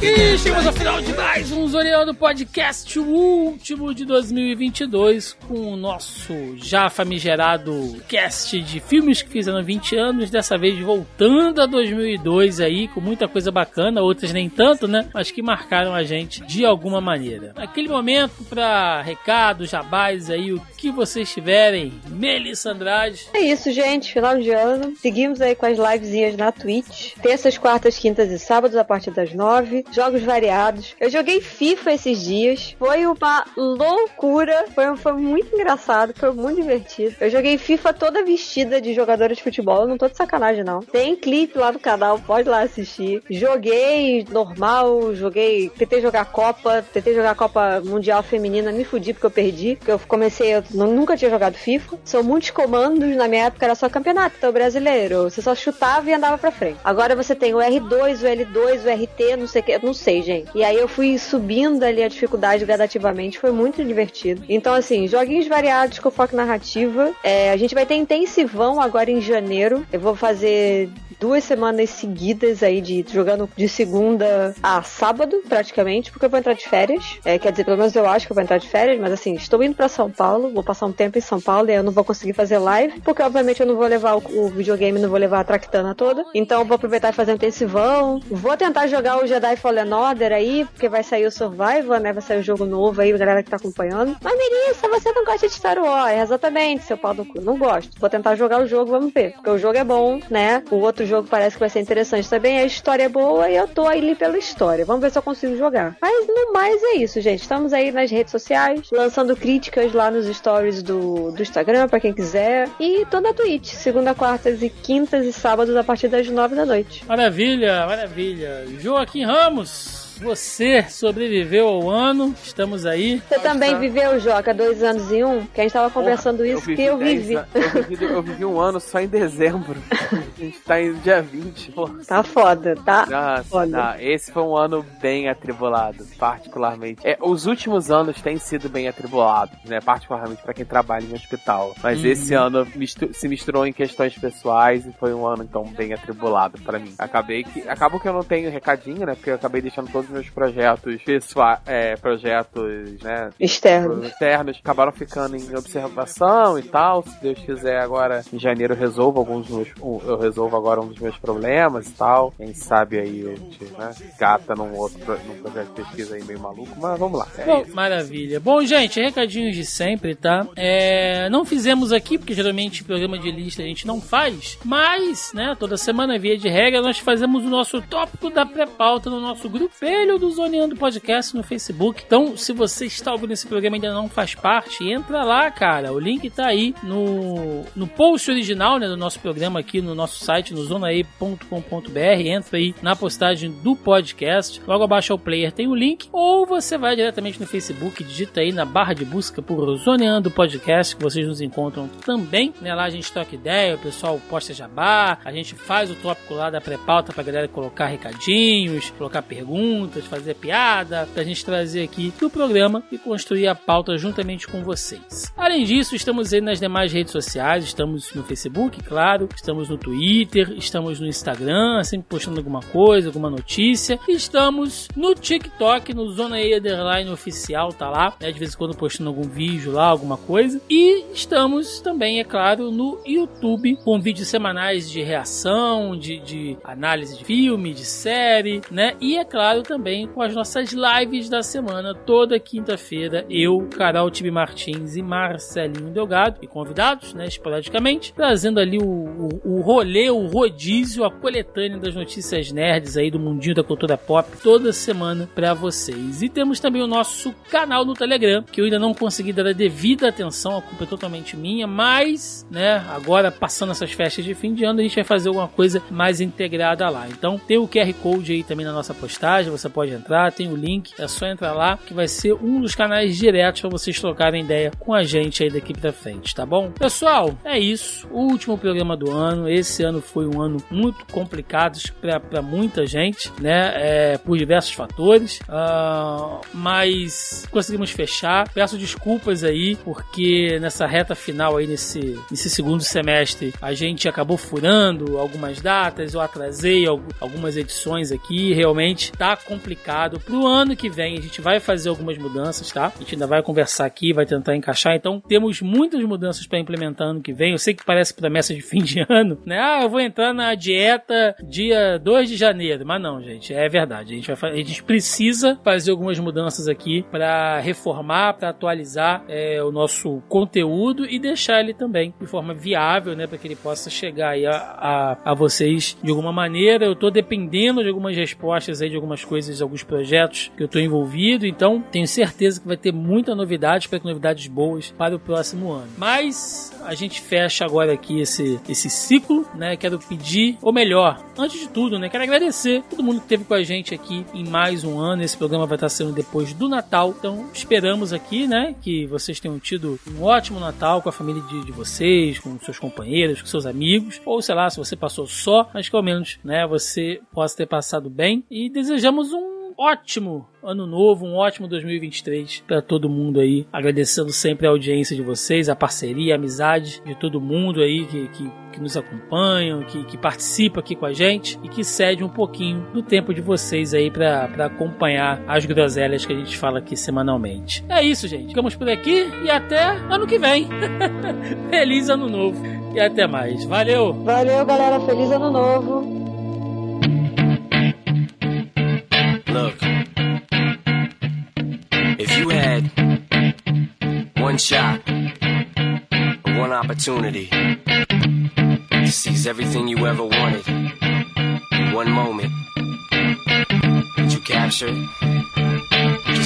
E chegamos ao final de mais um Zoreando Podcast, o último de 2022, com o nosso já famigerado cast de filmes que fizeram 20 anos, dessa vez voltando a 2002 aí, com muita coisa bacana, outras nem tanto, né? Mas que marcaram a gente de alguma maneira. Aquele momento para recados, jabás aí, o que vocês tiverem. Melissa Andrade. É isso, gente. Final de ano. Seguimos aí com as livezinhas na Twitch. Terças, quartas, quintas e sábados a partir das nove. Jogos variados. Eu joguei FIFA esses dias. Foi uma loucura. Foi, foi muito engraçado. Foi muito divertido. Eu joguei FIFA toda vestida de jogadora de futebol. Eu não tô de sacanagem, não. Tem clipe lá no canal. Pode lá assistir. Joguei normal. Joguei... Tentei jogar Copa. Tentei jogar Copa Mundial Feminina. Me fudi porque eu perdi. Porque eu comecei... Eu nu- nunca tinha jogado FIFA. São muitos comandos. Na minha época era só campeonato então, brasileiro. Você só chutava e andava pra frente. Agora você tem o R2, o L2, o RT, não sei o que. Não sei, gente. E aí eu fui subindo ali a dificuldade gradativamente. Foi muito divertido. Então, assim, joguinhos variados com foco narrativa. É, a gente vai ter intensivão agora em janeiro. Eu vou fazer duas semanas seguidas aí de jogando de segunda a sábado, praticamente, porque eu vou entrar de férias. É, quer dizer, pelo menos eu acho que eu vou entrar de férias, mas assim, estou indo pra São Paulo, vou passar um tempo em São Paulo e eu não vou conseguir fazer live, porque obviamente eu não vou levar o, o videogame, não vou levar a Tractana toda. Então vou aproveitar e fazer um intensivão. Vou tentar jogar o Jedi Fallen Order aí, porque vai sair o Survivor, né? Vai sair o jogo novo aí, a galera que tá acompanhando. Mas Melissa, você não gosta de Star Wars? Exatamente, seu pau do cu. Não gosto. Vou tentar jogar o jogo, vamos ver. Porque o jogo é bom, né? O outro jogo parece que vai ser interessante também. A história é boa e eu tô ali pela história. Vamos ver se eu consigo jogar. Mas no mais é isso, gente. Estamos aí nas redes sociais, lançando críticas lá nos stories do, do Instagram, pra quem quiser. E tô na Twitch, segunda, quartas e quintas e sábados a partir das nove da noite. Maravilha, maravilha. Joaquim Ramos, você sobreviveu ao ano, estamos aí. Você também viveu, Joca, dois anos e um? Que a gente tava conversando Porra, isso, que eu 10 vivi. an- Eu vivi, eu vivi um ano só em dezembro. A gente tá em dia 20. Porra. Tá foda, tá? Nossa, Foda. não, esse foi um ano bem atribulado, particularmente. É, os últimos anos têm sido bem atribulados, né? Particularmente pra quem trabalha em hospital. Mas esse ano mistu- se misturou em questões pessoais e foi um ano então bem atribulado pra mim. Acabei que acabou que eu não tenho recadinho, né? Porque eu acabei deixando todos os meus projetos pessoais, é, projetos, né? Externo. Externos acabaram ficando em observação e tal. Se Deus quiser, agora em janeiro eu resolvo alguns dos meus, eu resolvo agora um dos meus problemas e tal. Quem sabe aí a gente, né, gata num outro num projeto de pesquisa aí meio maluco, mas vamos lá. É Bom, isso. maravilha. Bom, gente, recadinhos de sempre, tá? É, não fizemos aqui, porque geralmente programa de lista a gente não faz, mas, né, toda semana, via de regra, nós fazemos o nosso tópico da pré-pauta no nosso do Zoneando Podcast no Facebook. Então, se você está ouvindo esse programa e ainda não faz parte, entra lá, cara. O link tá aí no, no post original, né, do nosso programa aqui no nosso site, no zonae.com.br. Entra aí na postagem do podcast. Logo abaixo ao player tem o link. Ou você vai diretamente no Facebook, digita aí na barra de busca por Zoneando Podcast, que vocês nos encontram também. Né? Lá a gente troca ideia, o pessoal posta jabá, a gente faz o tópico lá da pré-pauta pra galera colocar recadinhos, colocar perguntas, fazer piada, pra gente trazer aqui pro programa e construir a pauta juntamente com vocês. Além disso, estamos aí nas demais redes sociais, estamos no Facebook, claro, estamos no Twitter, estamos no Instagram, sempre postando alguma coisa, alguma notícia, estamos no TikTok, no Zona E Underline Oficial, tá lá, né, de vez em quando postando algum vídeo lá, alguma coisa, e estamos também, é claro, no YouTube, com vídeos semanais de reação, de, de análise de filme, de série, né, e é claro também com as nossas lives da semana, toda quinta-feira, eu, Carol Tibi Martins e Marcelinho Delgado, e convidados, né, esporadicamente, trazendo ali o, o, o rolê, o rodízio, a coletânea das notícias nerds aí do mundinho da cultura pop, toda semana pra vocês. E temos também o nosso canal no Telegram, que eu ainda não consegui dar a devida atenção, a culpa é totalmente minha, mas, né, agora passando essas festas de fim de ano, a gente vai fazer alguma coisa mais integrada lá. Então, tem o QR Code aí também na nossa postagem, você pode entrar, tem o link, é só entrar lá, que vai ser um dos canais diretos para vocês trocarem ideia com a gente aí daqui pra frente, tá bom? Pessoal, é isso. O último programa do ano. Esse ano foi um ano muito complicado para muita gente, né? É, por diversos fatores. Ah, mas conseguimos fechar. Peço desculpas aí, porque nessa reta final aí, nesse, nesse segundo semestre, a gente acabou furando algumas datas, eu atrasei al- algumas edições aqui. Realmente tá complicado. Pro ano que vem, a gente vai fazer algumas mudanças, tá? A gente ainda vai conversar aqui, vai tentar encaixar. Então, temos muitas mudanças para implementar ano que vem. Eu sei que parece promessa de fim de ano, né? Ah, eu vou entrar na dieta dia 2 de janeiro. Mas não, gente, é verdade. A gente, vai, a gente precisa fazer algumas mudanças aqui para reformar, para atualizar é, o nosso conteúdo e deixar ele também de forma viável, né? Para que ele possa chegar aí a, a, a vocês de alguma maneira. Eu tô dependendo de algumas respostas aí, de algumas coisas, de alguns projetos que eu tô envolvido. Então, tenho certeza que vai ter muita novidade, espero que novidades boas para o próximo ano. Mas a gente fecha agora aqui esse, esse ciclo, né? Quero pedir, ou melhor, antes de tudo, né? Quero agradecer todo mundo que esteve com a gente aqui em mais um ano. Esse programa vai estar sendo depois do Natal. Então, esperamos aqui, né? Que vocês tenham tido um ótimo Natal com a família de, de vocês, com seus companheiros, com seus amigos. Ou, sei lá, se você passou só, mas que ao menos, né? Você possa ter passado bem. E desejamos um ótimo ano novo, um ótimo 2023 para todo mundo aí. Agradecendo sempre a audiência de vocês, a parceria, a amizade de todo mundo aí que, que, que nos acompanham, que, que participa aqui com a gente e que cede um pouquinho do tempo de vocês aí para acompanhar as groselhas que a gente fala aqui semanalmente. É isso, gente. Ficamos por aqui e até ano que vem. Feliz ano novo e até mais. Valeu! Valeu, galera. Feliz ano novo. Look, if you had one shot, one opportunity to seize everything you ever wanted in one moment, would you capture it?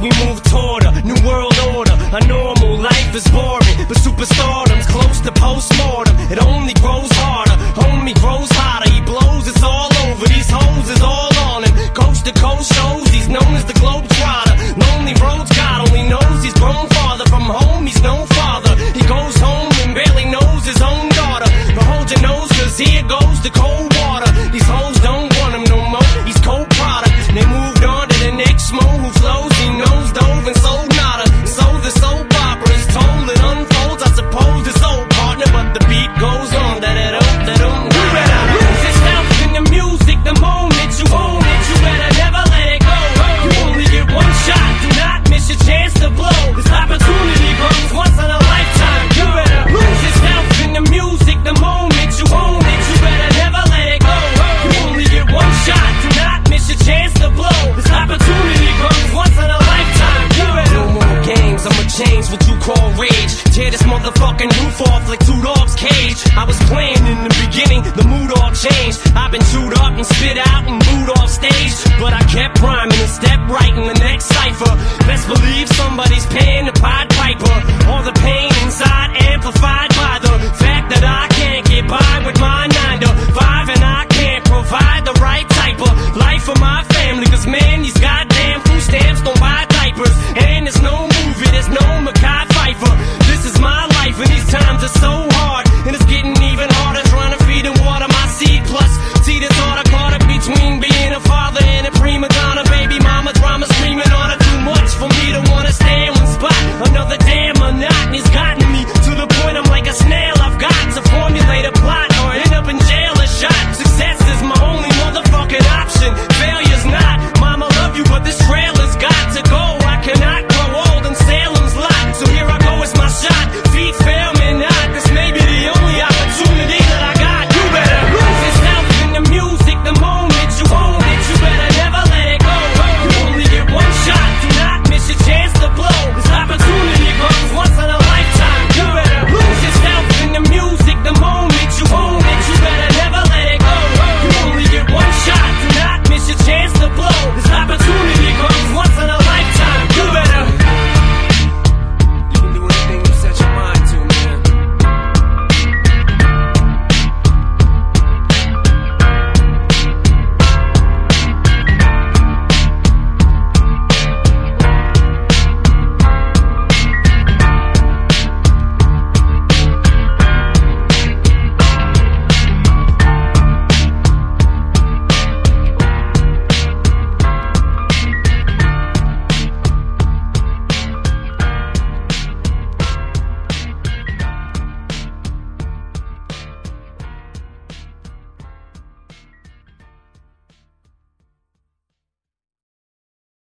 we move toward a new world order. A normal life is boring, but superstardom's